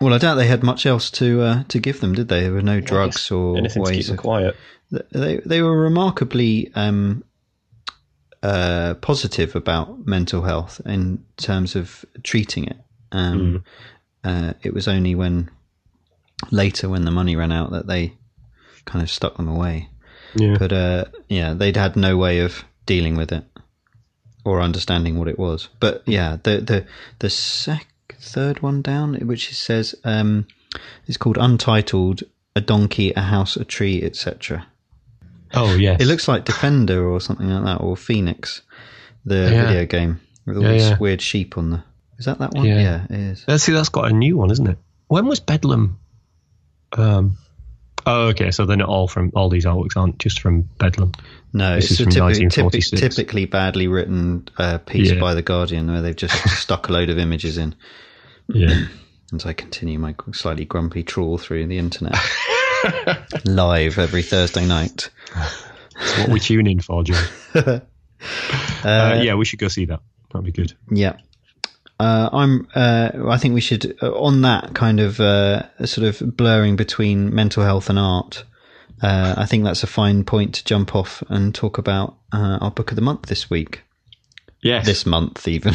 Well, I doubt they had much else to uh, to give them, did they? There were no drugs or anything ways to keep them of, quiet they they were remarkably um, uh, positive about mental health in terms of treating it. Um, mm. uh, it was only when later, when the money ran out, that they kind of stuck them away. Yeah. But uh, yeah, they'd had no way of dealing with it or understanding what it was. But yeah, the the the sec- third one down, which says um, it's called Untitled: A Donkey, a House, a Tree, etc. Oh yes, it looks like Defender or something like that, or Phoenix, the yeah. video game with all yeah, these yeah. weird sheep on the. Is that that one? Yeah, it is. Let's see, that's got a new one, isn't it? When was Bedlam? Um. Oh, okay. So they're not all from all these artworks aren't just from Bedlam. No, this it's is from typi- 1946. typically badly written uh, piece by the Guardian where they've just (laughs) stuck a load of images in. Yeah. (clears throat) As I continue my slightly grumpy trawl through the internet. (laughs) (laughs) live every Thursday night. That's what we tune in for, Joe. (laughs) uh, uh, yeah, we should go see that. That'd be good. Yeah. Uh, I'm. Uh, I think we should uh, on that kind of uh, sort of blurring between mental health and art. I think that's a fine point to jump off and talk about our book of the month this week. Yes, this month even.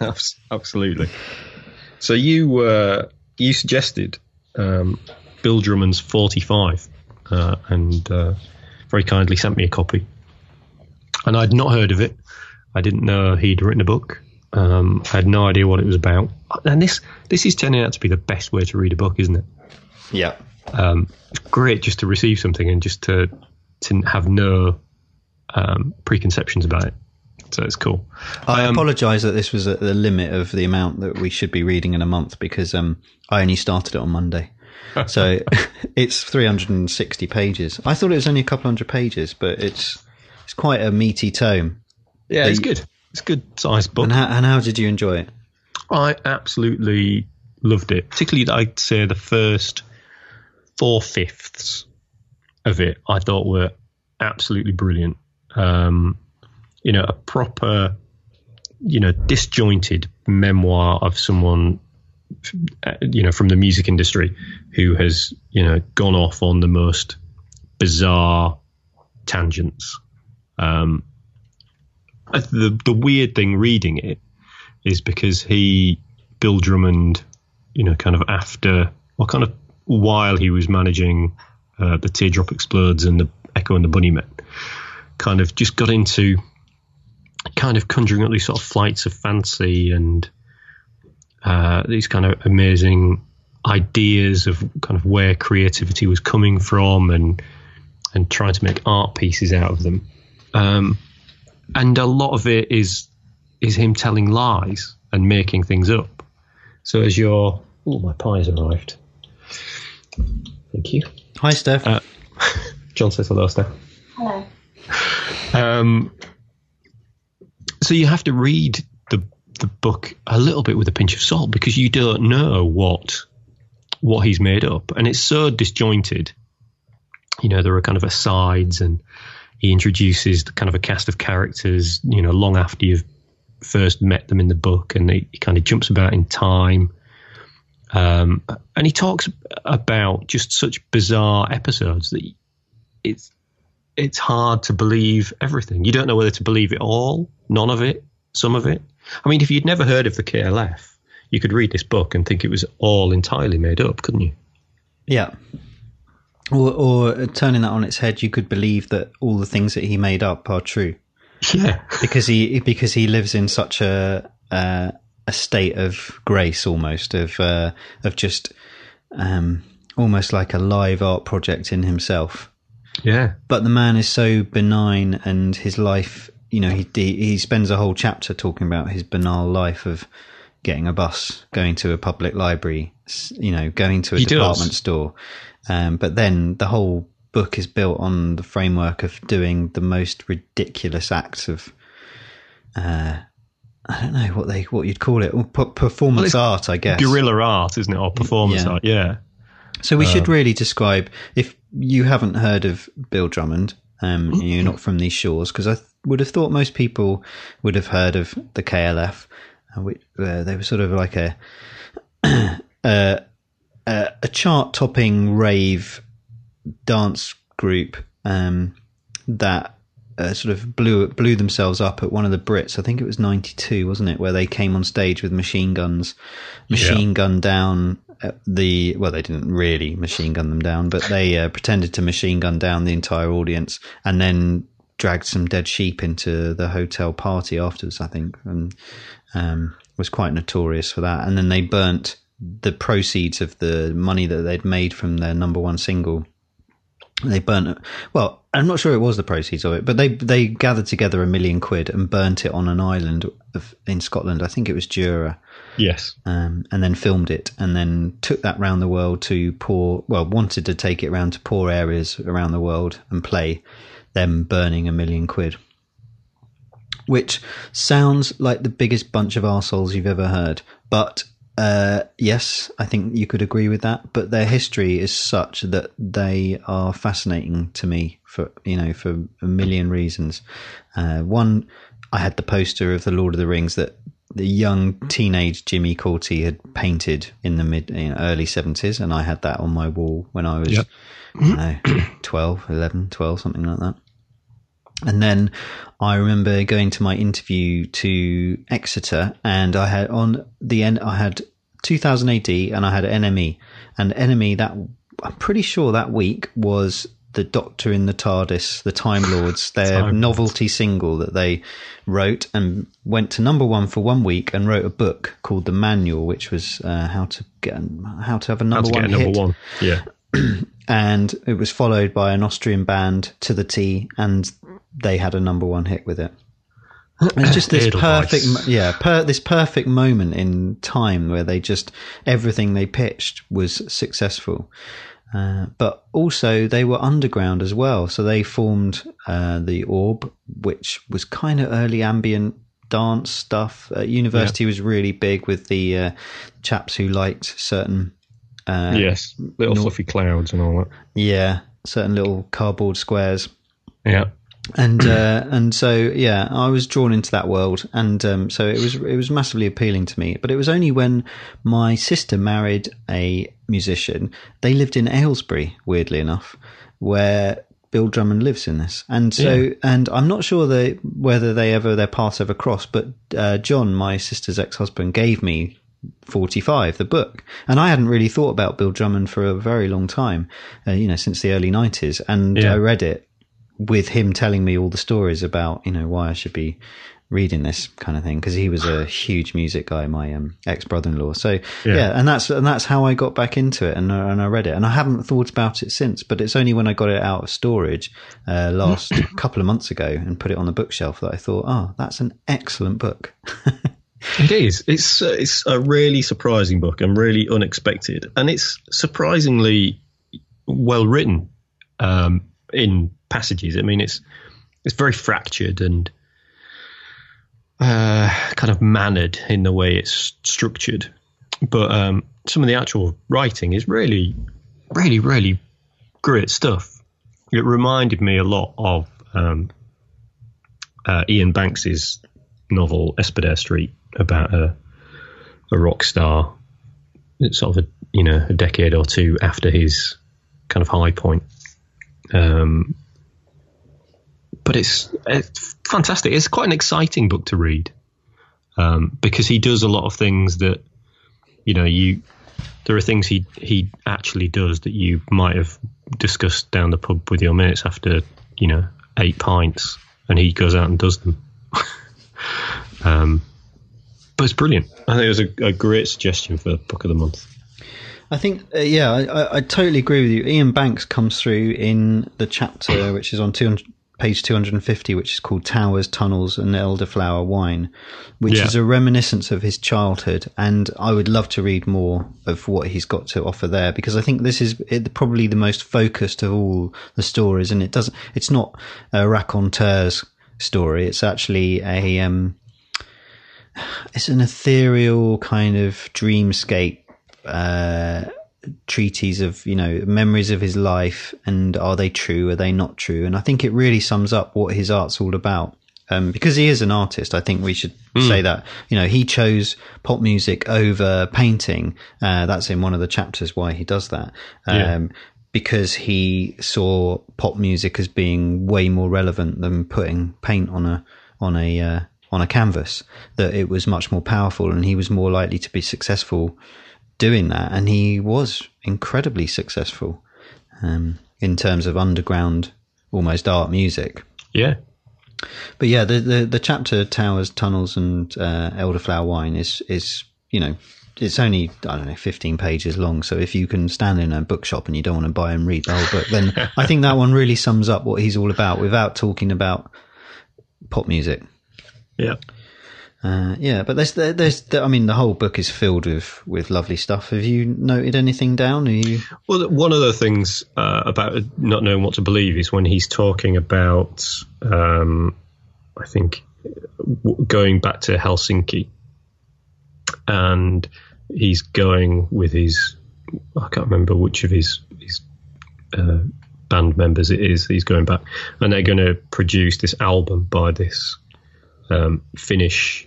(laughs) Absolutely. So you you suggested um, Bill Drummond's 45 uh, and uh, very kindly sent me a copy. And I'd not heard of it. I didn't know he'd written a book. Um, I had no idea what it was about. And this this is turning out to be the best way to read a book, isn't it? Yeah. Um, it's great just to receive something and just to to have no um, preconceptions about it. So it's cool. I Um, apologise that this was at the limit of the amount that we should be reading in a month because um, I only started it on Monday. (laughs) So it's 360 pages. I thought it was only a couple hundred pages, but it's it's quite a meaty tome. Yeah, it's good. It's a good sized book. And how, and how did you enjoy it? I absolutely loved it. Particularly, I'd say the first four fifths of it I thought were absolutely brilliant. Um, you know, a proper, you know, disjointed memoir of someone, you know, from the music industry who has, you know, gone off on the most bizarre tangents. Um, uh, the the weird thing reading it is because he, Bill Drummond, you know, kind of after, or kind of while he was managing uh, the Teardrop Explodes and the Echo and the Bunnymen, kind of just got into kind of conjuring up these sort of flights of fancy and uh, these kind of amazing ideas of kind of where creativity was coming from and and trying to make art pieces out of them. Um, and a lot of it is is him telling lies and making things up. So as you're, oh, my pie's arrived. Thank you. Hi, Steph. Uh, (laughs) John says hello, Steph. Hello. Um, so you have to read the book a little bit with a pinch of salt because you don't know what what he's made up, and it's so disjointed. You know, there are kind of asides, and he introduces kind of a cast of characters. You know, long after you've first met them in the book, and he, he kind of jumps about in time. Um, and he talks about just such bizarre episodes that it's it's hard to believe everything. You don't know whether to believe it all, none of it, some of it. I mean, if you'd never heard of the KLF, you could read this book and think it was all entirely made up, couldn't you? yeah. Or, or turning that on its head, you could believe that all the things that he made up are true Yeah. because he because he lives in such a uh, a state of grace, almost of uh, of just um, almost like a live art project in himself. Yeah. but the man is so benign and his life you know he he spends a whole chapter talking about his banal life of getting a bus going to a public library you know going to a He does. department store um, but then the whole book is built on the framework of doing the most ridiculous acts of uh, I don't know what they what you'd call it P- performance it's art I guess Guerrilla art, isn't it? Or performance Yeah. art. Yeah. So we Um, should really describe if you haven't heard of Bill Drummond, um, you're not from these shores, because I th- would have thought most people would have heard of the KLF. Uh, which, uh, they were sort of like (clears throat) a a, a, chart-topping rave dance group um, that uh, sort of blew blew themselves up at one of the Brits. I think it was '92, wasn't it? Where they came on stage with machine guns, machine gun down uh, the. Well, they didn't really machine gun them down, but they uh, pretended to machine gun down the entire audience, and then dragged some dead sheep into the hotel party afterwards. I think, and um, was quite notorious for that. And then they burnt the proceeds of the money that they'd made from their number one single they burnt it. Well, I'm not sure it was the proceeds of it, but they they gathered together a million quid and burnt it on an island of, in Scotland. I think it was Jura, Yes. um, and then filmed it, and then took that round the world to poor. Well, wanted to take it round to poor areas around the world and play them burning a million quid. Which sounds like the biggest bunch of arseholes you've ever heard, but uh, yes, I think you could agree with that. But their history is such that they are fascinating to me for you know for a million reasons. Uh, one, I had the poster of the Lord of the Rings that the young teenage Jimmy Cauty had painted in the mid you know, early seventies, and I had that on my wall when I was Yep. I don't know, (clears throat) 12, 11, 12, something like that. And then I remember going to my interview to Exeter, and I had on the end I had 2000 AD, and I had NME, and NME that I'm pretty sure that week was the Doctor in the TARDIS, the Time Lords, (laughs) their Time novelty single that they wrote and went to number one for one week, and wrote a book called The Manual, which was uh, how to get how to have a How number to get one a number hit one. Yeah. (clears throat) and it was followed by an Austrian band to the T, and they had a number one hit with it. It's just this perfect, yeah, per, this perfect moment in time where they just everything they pitched was successful. Uh, but also they were underground as well, so they formed uh, the Orb, which was kind of early ambient dance stuff. Uh, university yeah. was really big with the uh, chaps who liked certain. Uh, yes, little fluffy clouds and all that. Yeah, certain little cardboard squares. Yeah and uh, (clears throat) and so yeah, I was drawn into that world, and um, so it was it was massively appealing to me. But it was only when my sister married a musician. They lived in Aylesbury, weirdly enough, where Bill Drummond lives in this, and so yeah. and I'm not sure they, whether they ever their paths ever crossed. But uh, John, my sister's ex husband, gave me 45, the book. And I hadn't really thought about Bill Drummond for a very long time, uh, you know, since the early 90s. And yeah. I read it with him telling me all the stories about you know why I should be reading this kind of thing because he was a huge music guy, my um, ex brother in law. So yeah. yeah. and that's and that's how I got back into it, and uh, and I read it, and I haven't thought about it since. But it's only when I got it out of storage uh, last (clears throat) couple of months ago and put it on the bookshelf that I thought, oh, that's an excellent book. (laughs) it is. It's uh, it's a really surprising book and really unexpected, and it's surprisingly well written. Um, in passages. I mean, it's it's very fractured and uh, kind of mannered in the way it's structured. But um, some of the actual writing is really, really, really great stuff. It reminded me a lot of um, uh, Iain Banks's novel Espedair Street about a a rock star. Sort of a you know a decade or two after his kind of high point. Um, but it's, it's fantastic. It's quite an exciting book to read um, because he does a lot of things that you know you. There are things he he actually does that you might have discussed down the pub with your mates after you know eight pints, and he goes out and does them. (laughs) um, but it's brilliant. I think it was a, a great suggestion for book of the month. I think, uh, yeah, I, I, totally agree with you. Iain Banks comes through in the chapter (coughs) which is on 200, page 250, which is called Towers, Tunnels, and Elderflower Wine, which yeah. is a reminiscence of his childhood. And I would love to read more of what he's got to offer there because I think this is probably the most focused of all the stories. And it doesn't, it's not a raconteur's story. It's actually a, um, it's an ethereal kind of dreamscape uh, treaties of you know memories of his life and are they true are they not true and i think it really sums up what his art's all about um, because he is an artist i think we should mm. say that you know he chose pop music over painting uh, that's in one of the chapters why he does that um, yeah. because he saw pop music as being way more relevant than putting paint on a on a uh, on a canvas that it was much more powerful and he was more likely to be successful doing that, and he was incredibly successful um, in terms of underground, almost art music. Yeah. But yeah, the, the, the chapter Towers, Tunnels, and uh, Elderflower Wine is is you know it's only I don't know 15 pages long. So if you can stand in a bookshop and you don't want to buy and read the whole book, then (laughs) I think that one really sums up what he's all about without talking about pop music. Yeah. Uh, yeah, but there's, there's, I mean, the whole book is filled with, with lovely stuff. Have you noted anything down? Are you? Well, one of the things uh, about not knowing what to believe is when he's talking about, um, I think, going back to Helsinki, and he's going with his, I can't remember which of his his uh, band members it is. He's going back, and they're going to produce this album by this um, Finnish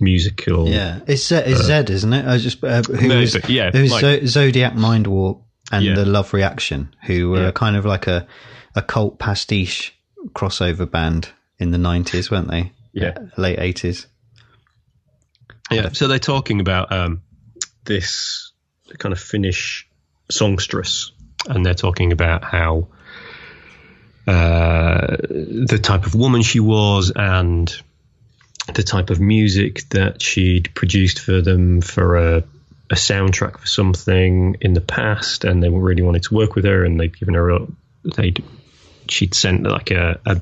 musical. Yeah, it's, Z- it's uh, Zed, isn't it? I just uh, who no, was, yeah, who's like, Zodiac Mindwarp and yeah. the Love Reaction, who were yeah. kind of like a a cult pastiche crossover band in the nineties, weren't they? Yeah, late eighties. Yeah, so they're talking about um, this kind of Finnish songstress, and they're talking about how uh, the type of woman she was and the type of music that she'd produced for them for a, a soundtrack for something in the past, and they really wanted to work with her, and they'd given her a, they'd she'd sent like a, a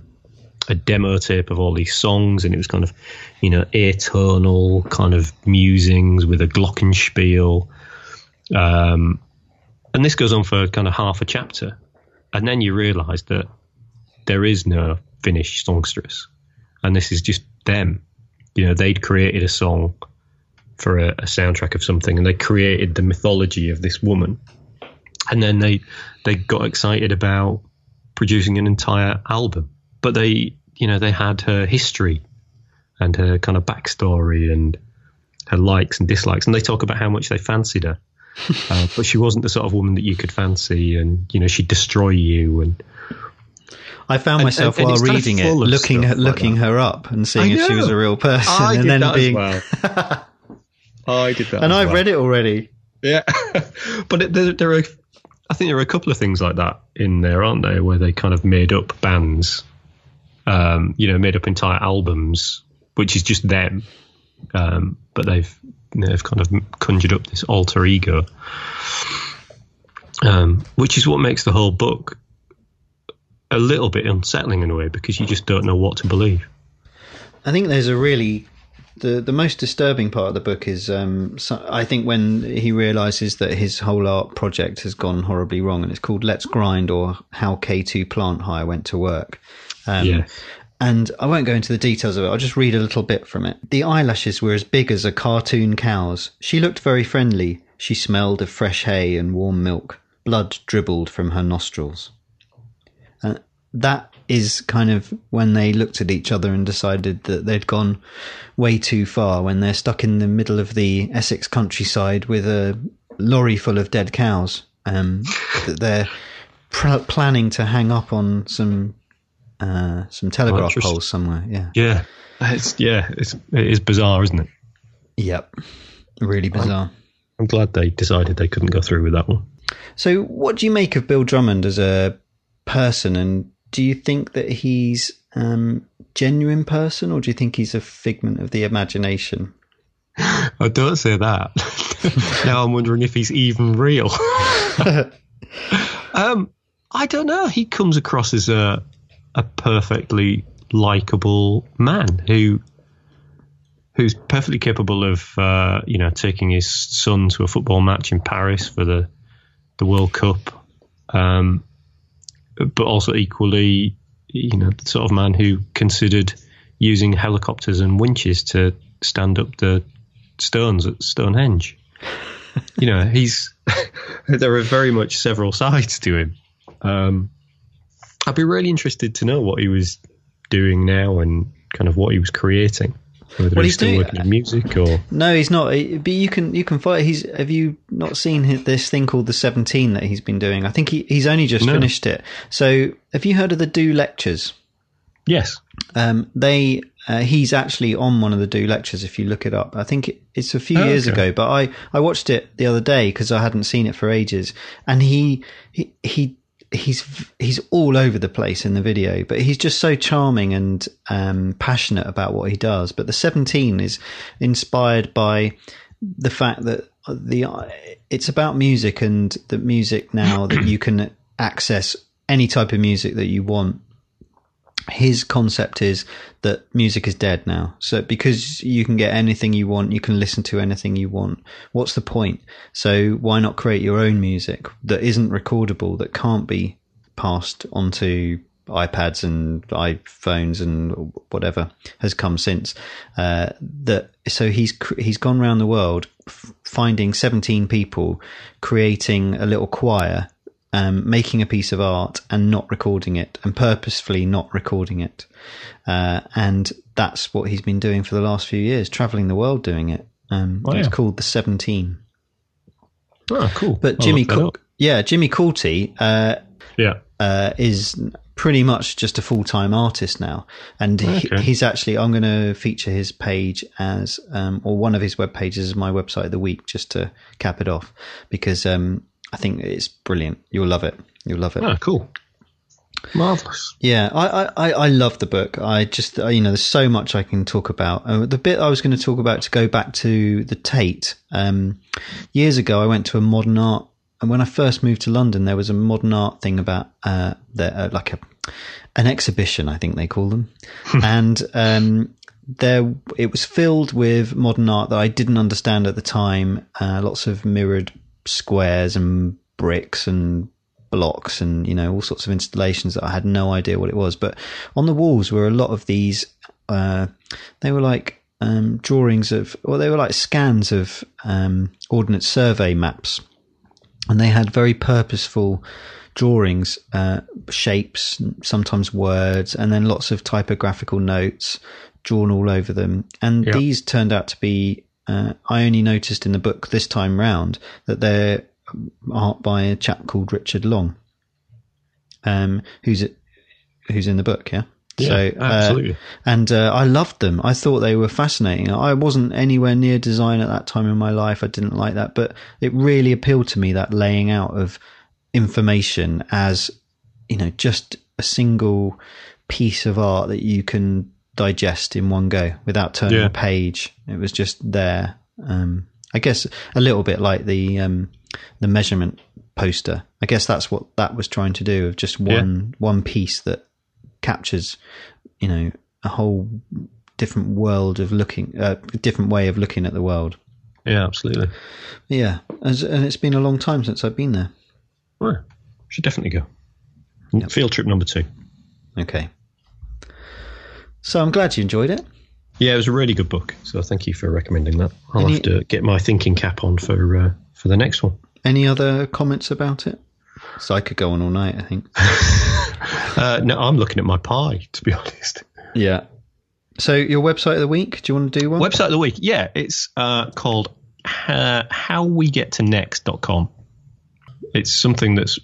a demo tape of all these songs, and it was kind of, you know, atonal kind of musings with a glockenspiel. Um, and this goes on for kind of half a chapter, and then you realise that there is no Finnish songstress, and this is just them. You know, they'd created a song for a, a soundtrack of something, and they created the mythology of this woman, and then they they got excited about producing an entire album. But they, you know, they had her history and her kind of backstory and her likes and dislikes, and they talk about how much they fancied her. (laughs) uh, but she wasn't the sort of woman that you could fancy, and you know she'd destroy you. And I found myself and while kind of reading it, looking at like looking her up and seeing if she was a real person, I and did then that being, as well. (laughs) I did that, and I've well. read it already. Yeah, (laughs) but it, there, there are, I think there are a couple of things like that in there, aren't there, where they kind of made up bands, um, you know, made up entire albums, which is just them, um, but they've you know, they've kind of conjured up this alter ego, um, which is what makes the whole book a little bit unsettling in a way because you just don't know what to believe. I think there's a really the the most disturbing part of the book is um, so I think when he realizes that his whole art project has gone horribly wrong, and it's called Let's Grind or How K2 Plant Hire Went to Work. Um, Yeah. And I won't go into the details of it. I'll just read a little bit from it. The eyelashes were as big as a cartoon cow's. She looked very friendly. She smelled of fresh hay and warm milk. Blood dribbled from her nostrils. And that is kind of when they looked at each other and decided that they'd gone way too far when they're stuck in the middle of the Essex countryside with a lorry full of dead cows um, (laughs) that they're pr- planning to hang up on some uh, some telegraph interesting. poles somewhere. Yeah. Yeah, it's yeah, it's it is bizarre, isn't it? Yep. Really bizarre. I'm glad they decided they couldn't go through with that one. So, what do you make of Bill Drummond as a person, and do you think that he's um, genuine person, or do you think he's a figment of the imagination? I don't say that. (laughs) now I'm wondering if he's even real. (laughs) um, I don't know. He comes across as a a perfectly likable man who who's perfectly capable of uh, you know taking his son to a football match in Paris for the the World Cup, um, but also equally you know the sort of man who considered using helicopters and winches to stand up the stones at Stonehenge. (laughs) you know, he's (laughs) there are very much several sides to him. Um, I'd be really interested to know what he was doing now and kind of what he was creating. Whether Well, he's he's still doing- working in music or No, he's not. But you can you can find. He's. Have you not seen his, this thing called the Seventeen that he's been doing? I think he, he's only just No. finished it. So, have you heard of the Do lectures? yes, Um, they uh, he's actually on one of the do lectures. If you look it up, I think it, it's a few Oh, years okay. ago, but I I watched it the other day because I hadn't seen it for ages, and he he he. He's he's all over the place in the video, but he's just so charming and um, passionate about what he does. But the seventeen is inspired by the fact that the it's about music and the music now that you can access any type of music that you want his concept is that music is dead now. So because you can get anything you want, you can listen to anything you want. What's the point? So why not create your own music that isn't recordable, that can't be passed onto iPads and iPhones and whatever has come since. Uh, that so he's he's gone around the world finding 17 people creating a little choir um, making a piece of art and not recording it and purposefully not recording it. Uh, and that's what he's been doing for the last few years, traveling the world doing it. Um, Oh, It's yeah. called the 17. oh cool. But I'll Jimmy, Cool, yeah, Jimmy Cauty, uh, yeah, uh, is pretty much just a full time artist now, and he, Okay. he's actually. I'm going to feature his page as, um, or one of his web pages as my website of the week, just to cap it off, because um, I think it's brilliant. You'll love it. You'll love it. oh cool, marvelous. Yeah, I, I, I love the book. I just, you know, there's so much I can talk about. Uh, the bit I was going to talk about to go back to the Tate. Um, years ago, I went to a modern art and when I first moved to London, there was a modern art thing about uh, the, uh, like a an exhibition, I think they call them, (laughs) and um, there it was filled with modern art that I didn't understand at the time. Uh, lots of mirrored squares and bricks and blocks and you know all sorts of installations that I had no idea what it was. But on the walls were a lot of these. Uh, they were like um, drawings of, or they were like scans of um, ordnance survey maps, and they had very purposeful drawings, uh, shapes, sometimes words, and then lots of typographical notes drawn all over them. And Yeah. these turned out to be. Uh, I only noticed in the book this time round that they're art by a chap called Richard Long, um, who's who's in the book. Yeah. so uh, absolutely. and uh, I loved them. I thought they were fascinating. I wasn't anywhere near design at that time in my life. I didn't like that, but it really appealed to me that laying out of information as you know just a single piece of art that you can digest in one go without turning Yeah. a page. It was just there. Um, I guess a little bit like the um, the measurement poster. I guess that's what that was trying to do of just one one piece that captures, you know, a whole different world of looking, a different way of looking at the world. Yeah, absolutely. Yeah, as, and it's been a long time since I've been there. Well, should definitely go. Field trip number two. Okay. So I'm glad you enjoyed it. Yeah, it was a really good book. So thank you for recommending that. I'll Any- have to get my thinking cap on for uh, for the next one. Any other comments about it? So I could go on all night. I think. (laughs) Uh, no, I'm looking at my pie to be (laughs) honest. Yeah. So your website of the week? Do you want to do one? Website of the week. Yeah, it's uh, called uh, howwegettonext.com. It's something that's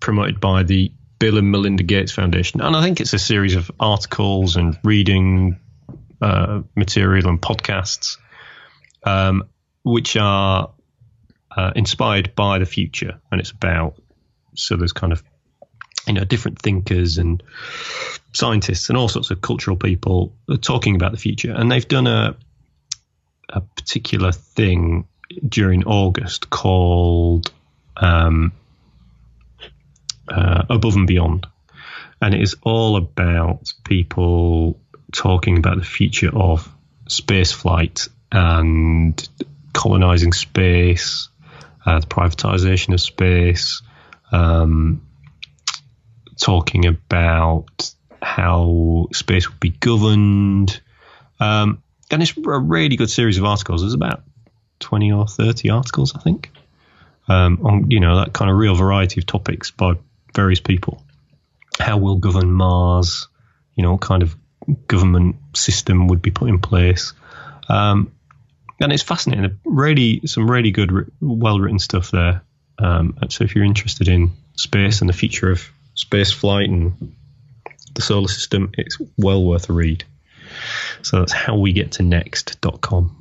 promoted by the Bill and Melinda Gates Foundation. And I think it's a series of articles and reading uh, material and podcasts, um, which are uh, inspired by the future. And it's about, so there's kind of, you know, different thinkers and scientists and all sorts of cultural people talking about the future. And they've done a, a particular thing during August called um, uh, Above and Beyond. And it is all about people talking about the future of space flight and colonizing space, uh, the privatization of space, um, talking about how space would be governed. Um, and it's a really good series of articles. There's about 20 or 30 articles, I think, um, on, you know, that kind of real variety of topics by various people. How we'll govern Mars, you know, what kind of government system would be put in place. Um, and it's fascinating. Really, some really good, well written stuff there. Um, so if you're interested in space and the future of space flight and the solar system, it's well worth a read. So that's how we get to next.com.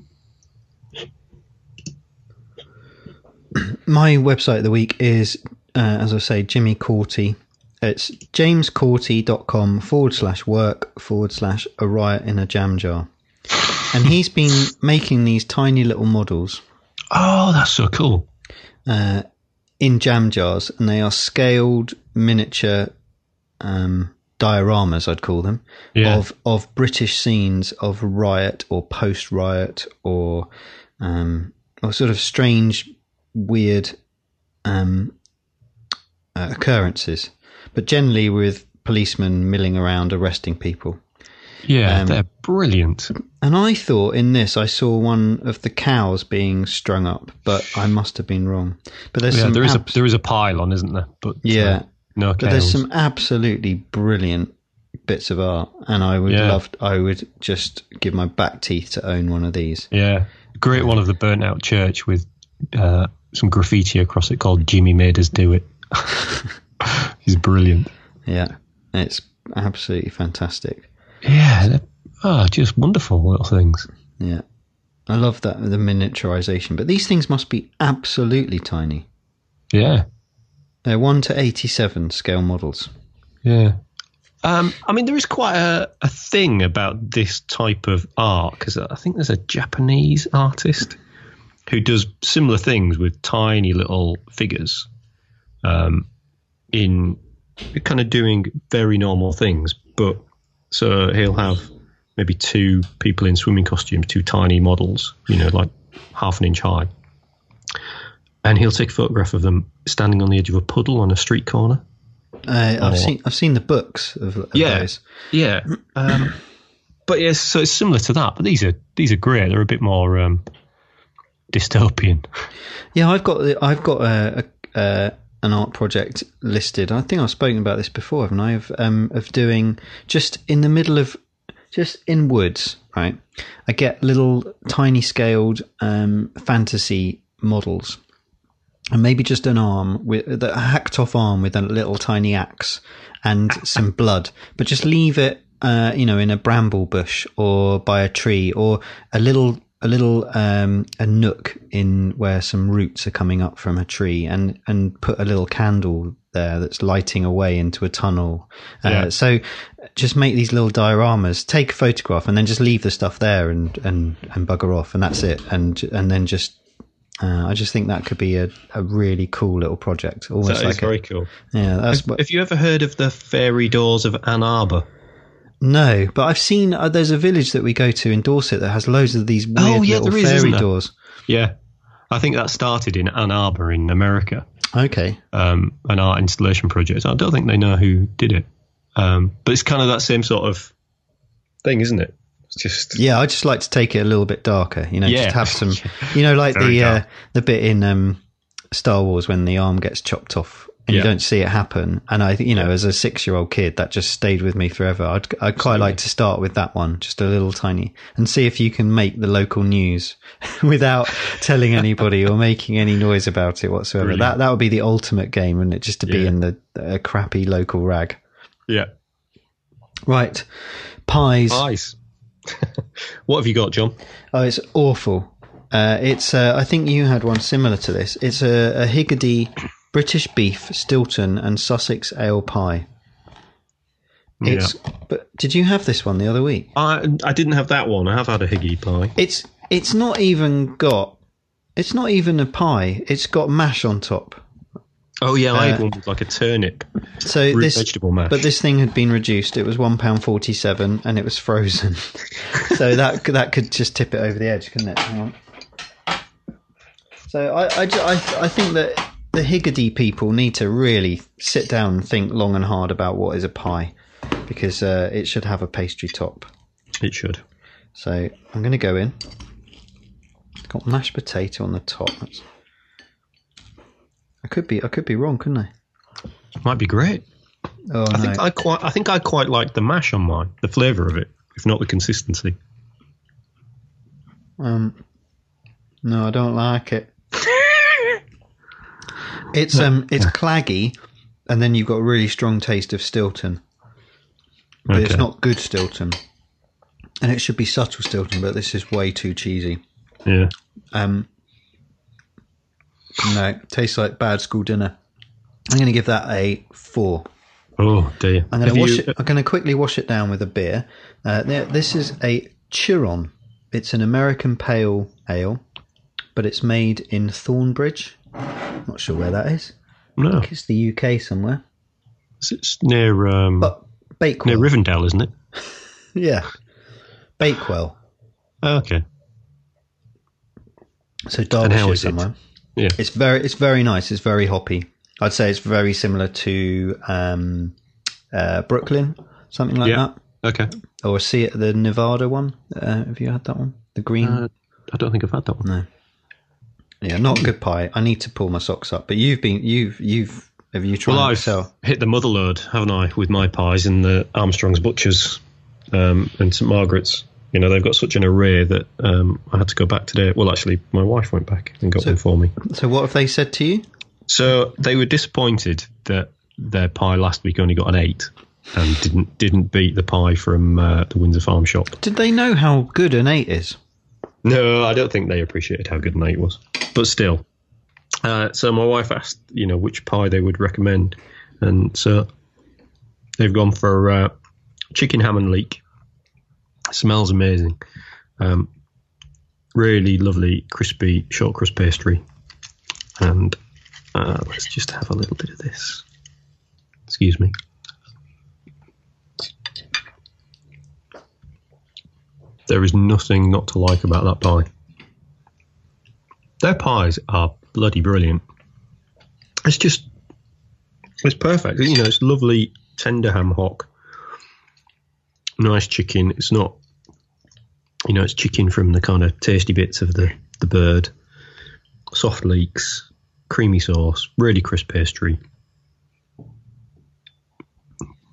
My website of the week is, uh, as I say, Jimmy Cauty. It's jamescauty.com forward slash work forward slash a riot in a jam jar. And he's been making these tiny little models Oh, that's so cool. uh, in jam jars, and they are scaled miniature um, dioramas, I'd call them, Yeah. of of British scenes of riot or post riot or um, or sort of strange, weird um, uh, occurrences, but generally with policemen milling around arresting people. Yeah, Um, they're brilliant. And I thought in this I saw one of the cows being strung up, but I must have been wrong. But there's Yeah, some there is a there is a pylon, isn't there? But uh, yeah, no but there's some absolutely brilliant bits of art, and I would Yeah. love. I would just give my back teeth to own one of these. Yeah, great one of the burnt out church with uh, some graffiti across it called "Jimmy made us do it." (laughs) He's brilliant. Yeah, it's absolutely fantastic. Yeah, they're oh, just wonderful little things. Yeah, I love that the miniaturization. But these things must be absolutely tiny. Yeah, They're one to eighty-seven scale models. yeah. Um, I mean, there is quite a, a thing about this type of art because I think there's a Japanese artist who does similar things with tiny little figures. Um, in kind of doing very normal things. But so he'll have maybe two people in swimming costumes, two tiny models, you know, like half an inch high. And he'll take a photograph of them standing on the edge of a puddle on a street corner. Uh, I've seen I've seen the books of, of Yeah. those. Yeah. Um, (coughs) but yes, so it's similar to that. But these are these are great. They're a bit more um, dystopian. Yeah, I've got I've got a, a, an art project listed. I think I've spoken about this before, haven't I? Of um, of doing just in the middle of just in woods, right? I get little tiny scaled um, fantasy models, and maybe just an arm with the hacked off arm with a little tiny axe and some blood, but just leave it, uh, you know, in a bramble bush or by a tree or a little a little um, a nook in where some roots are coming up from a tree, and and put a little candle there that's lighting away into a tunnel. Uh, Yeah. So just make these little dioramas, take a photograph, and then just leave the stuff there and and and bugger off, and that's it. And and then just uh, I just think that could be a, a really cool little project. Almost That is like a, very cool. yeah, that's what, Have you ever heard of the fairy doors of Ann Arbor? No, but I've seen uh, there's a village that we go to in Dorset that has loads of these weird Oh, yeah, little there is, fairy doors. Yeah. I think that started in Ann Arbor in America, Okay, um, an art installation project. I don't think they know who did it. Um, but it's kind of that same sort of thing, isn't it? It's just yeah, I just like to take it a little bit darker. You know, Yeah. just have some, (laughs) you know, like Very the uh, the bit in um, Star Wars when the arm gets chopped off. And you don't see it happen, and I, you know, as a six-year-old kid, that just stayed with me forever. I'd, I'd quite like to start with that one, just a little tiny, and see if you can make the local news (laughs) without telling anybody or making any noise about it whatsoever. Brilliant. That that would be the ultimate game, wouldn't it? Just to be in the a crappy local rag. yeah. Right, pies. Pies. (laughs) what have you got, Jon? Oh, it's awful. Uh, it's. Uh, I think you had one similar to this. It's a, a Higgidy British beef Stilton and Sussex ale pie. It's. But did you have this one the other week? I I didn't have that one. I have had a higgy pie. It's. It's not even got. It's not even a pie. It's got mash on top. Oh yeah, I Uh, had one with like a turnip So root this. vegetable mash. But this thing had been reduced. It was one pound forty-seven, and it was frozen. (laughs) so that that could just tip it over the edge, couldn't it? Hang on. So I I, I I think that the Higgidy people need to really sit down and think long and hard about what is a pie, because uh, it should have a pastry top. it should. So I'm going to go in. It's got mashed potato on the top. That's, I could be I could be wrong, couldn't I? Might be great. Oh I no! think I quite I think I quite like the mash on mine, the flavour of it, if not the consistency. Um, no, I don't like it. It's um, it's claggy, and then you've got a really strong taste of Stilton, but it's not good Stilton, and it should be subtle Stilton, but this is way too cheesy. Yeah. Um, no, tastes like bad school dinner. I'm going to give that a four. Oh dear. I'm going to wash you- it. I'm going to quickly wash it down with a beer. Uh, this is a Chiron. It's an American pale ale, but it's made in Thornbridge. Not sure where that is. No, It's the UK somewhere. it's, near um, But Bakewell. near Rivendell, isn't it? (laughs) yeah, Bakewell. Oh, okay. So Derbyshire is it? Yeah. It's very it's very nice. It's very hoppy. I'd say it's very similar to um, uh, Brooklyn, something like Yeah. that, Okay. or Sierra Nevada one. Uh, have you had that one? The green. Uh, I don't think I've had that one. No. Yeah, not good pie. I need to pull my socks up. But you've been you've you've have you tried Well, I've yourself? hit the mother load, haven't I, with my pies in the Armstrong's Butchers um, and St Margaret's. You know, they've got such an array that um, I had to go back today. Well, actually, my wife went back and got So- them for me. So what have they said to you? So they were disappointed that their pie last week only got an eight and didn't didn't beat the pie from uh, the Windsor Farm shop. Did they know how good an eight is? No, I don't think they appreciated how good an eight was. But still. Uh, so my wife asked, you know, which pie they would recommend. And so they've gone for uh, chicken ham and leek. Smells amazing. Um, really lovely, crispy short crust pastry. And Uh, let's just have a little bit of this. Excuse me. There is nothing not to like about that pie. Their pies are bloody brilliant. It's just, it's perfect. You know, it's lovely tender ham hock, nice chicken. It's not, you know, it's chicken from the kind of tasty bits of the, the bird, soft leeks, creamy sauce, really crisp pastry.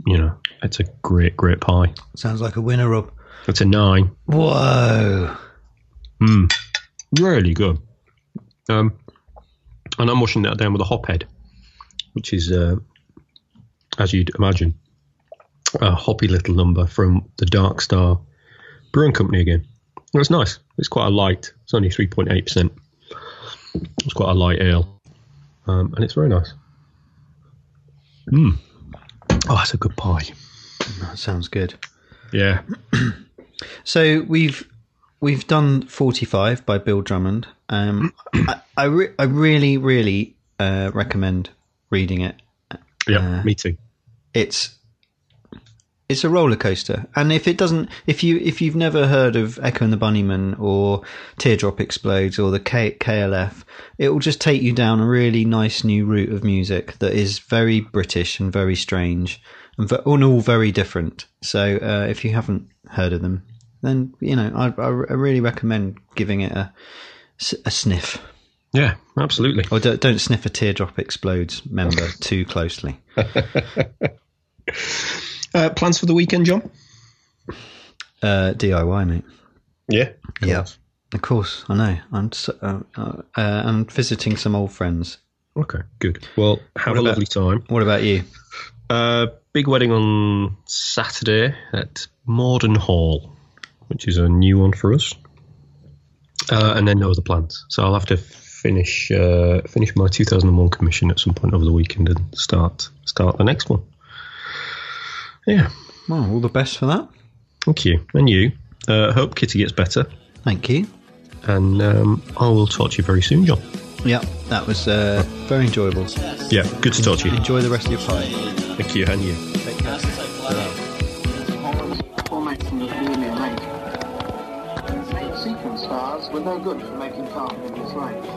You know, it's a great, great pie. Sounds like a winner, up. It's a nine. Whoa. Mm, really good. Um, and I'm washing that down with a hophead, which is, uh, as you'd imagine, a hoppy little number from the Dark Star Brewing Company again. Well, it's nice. It's quite a light. It's only 3.8%. It's quite a light ale. Um, and it's very nice. Mm. Oh, that's a good pie. That sounds good. Yeah. (clears throat) So we've we've done forty five by Bill Drummond. Um, I I, re- I really really uh, recommend reading it. Yeah, me too. It's it's a roller coaster, and if it doesn't, if you if you've never heard of Echo and the Bunnymen or Teardrop Explodes or the K- KLF, it will just take you down a really nice new route of music that is very British and very strange and, ve- and all very different. So uh, if you haven't heard of them, then you know I, I, really recommend giving it a sniff. Yeah, absolutely. Or don't, don't sniff a Teardrop Explodes member (laughs) too closely. (laughs) Uh, plans for the weekend, Jon? Uh, DIY, mate. Yeah. Yeah. Of course, I know. I'm so, uh, uh, uh, I'm visiting some old friends. Okay, good. Well, have What a about- lovely time. What about you? Uh, big wedding on Saturday at Morden Hall, which is a new one for us. Uh, and then no the plans. So I'll have to finish uh, finish my 2001 commission at some point over the weekend and start start the next one. Yeah, Well, all the best for that. thank you. And you. Uh, hope Kitty gets better. Thank you. And um, I will talk to you very soon, Jon. Yeah, that was uh, very enjoyable. Yeah, good to talk to you. Enjoy the rest of your pie. Thank you, and you. Formats no good for making farming in this range.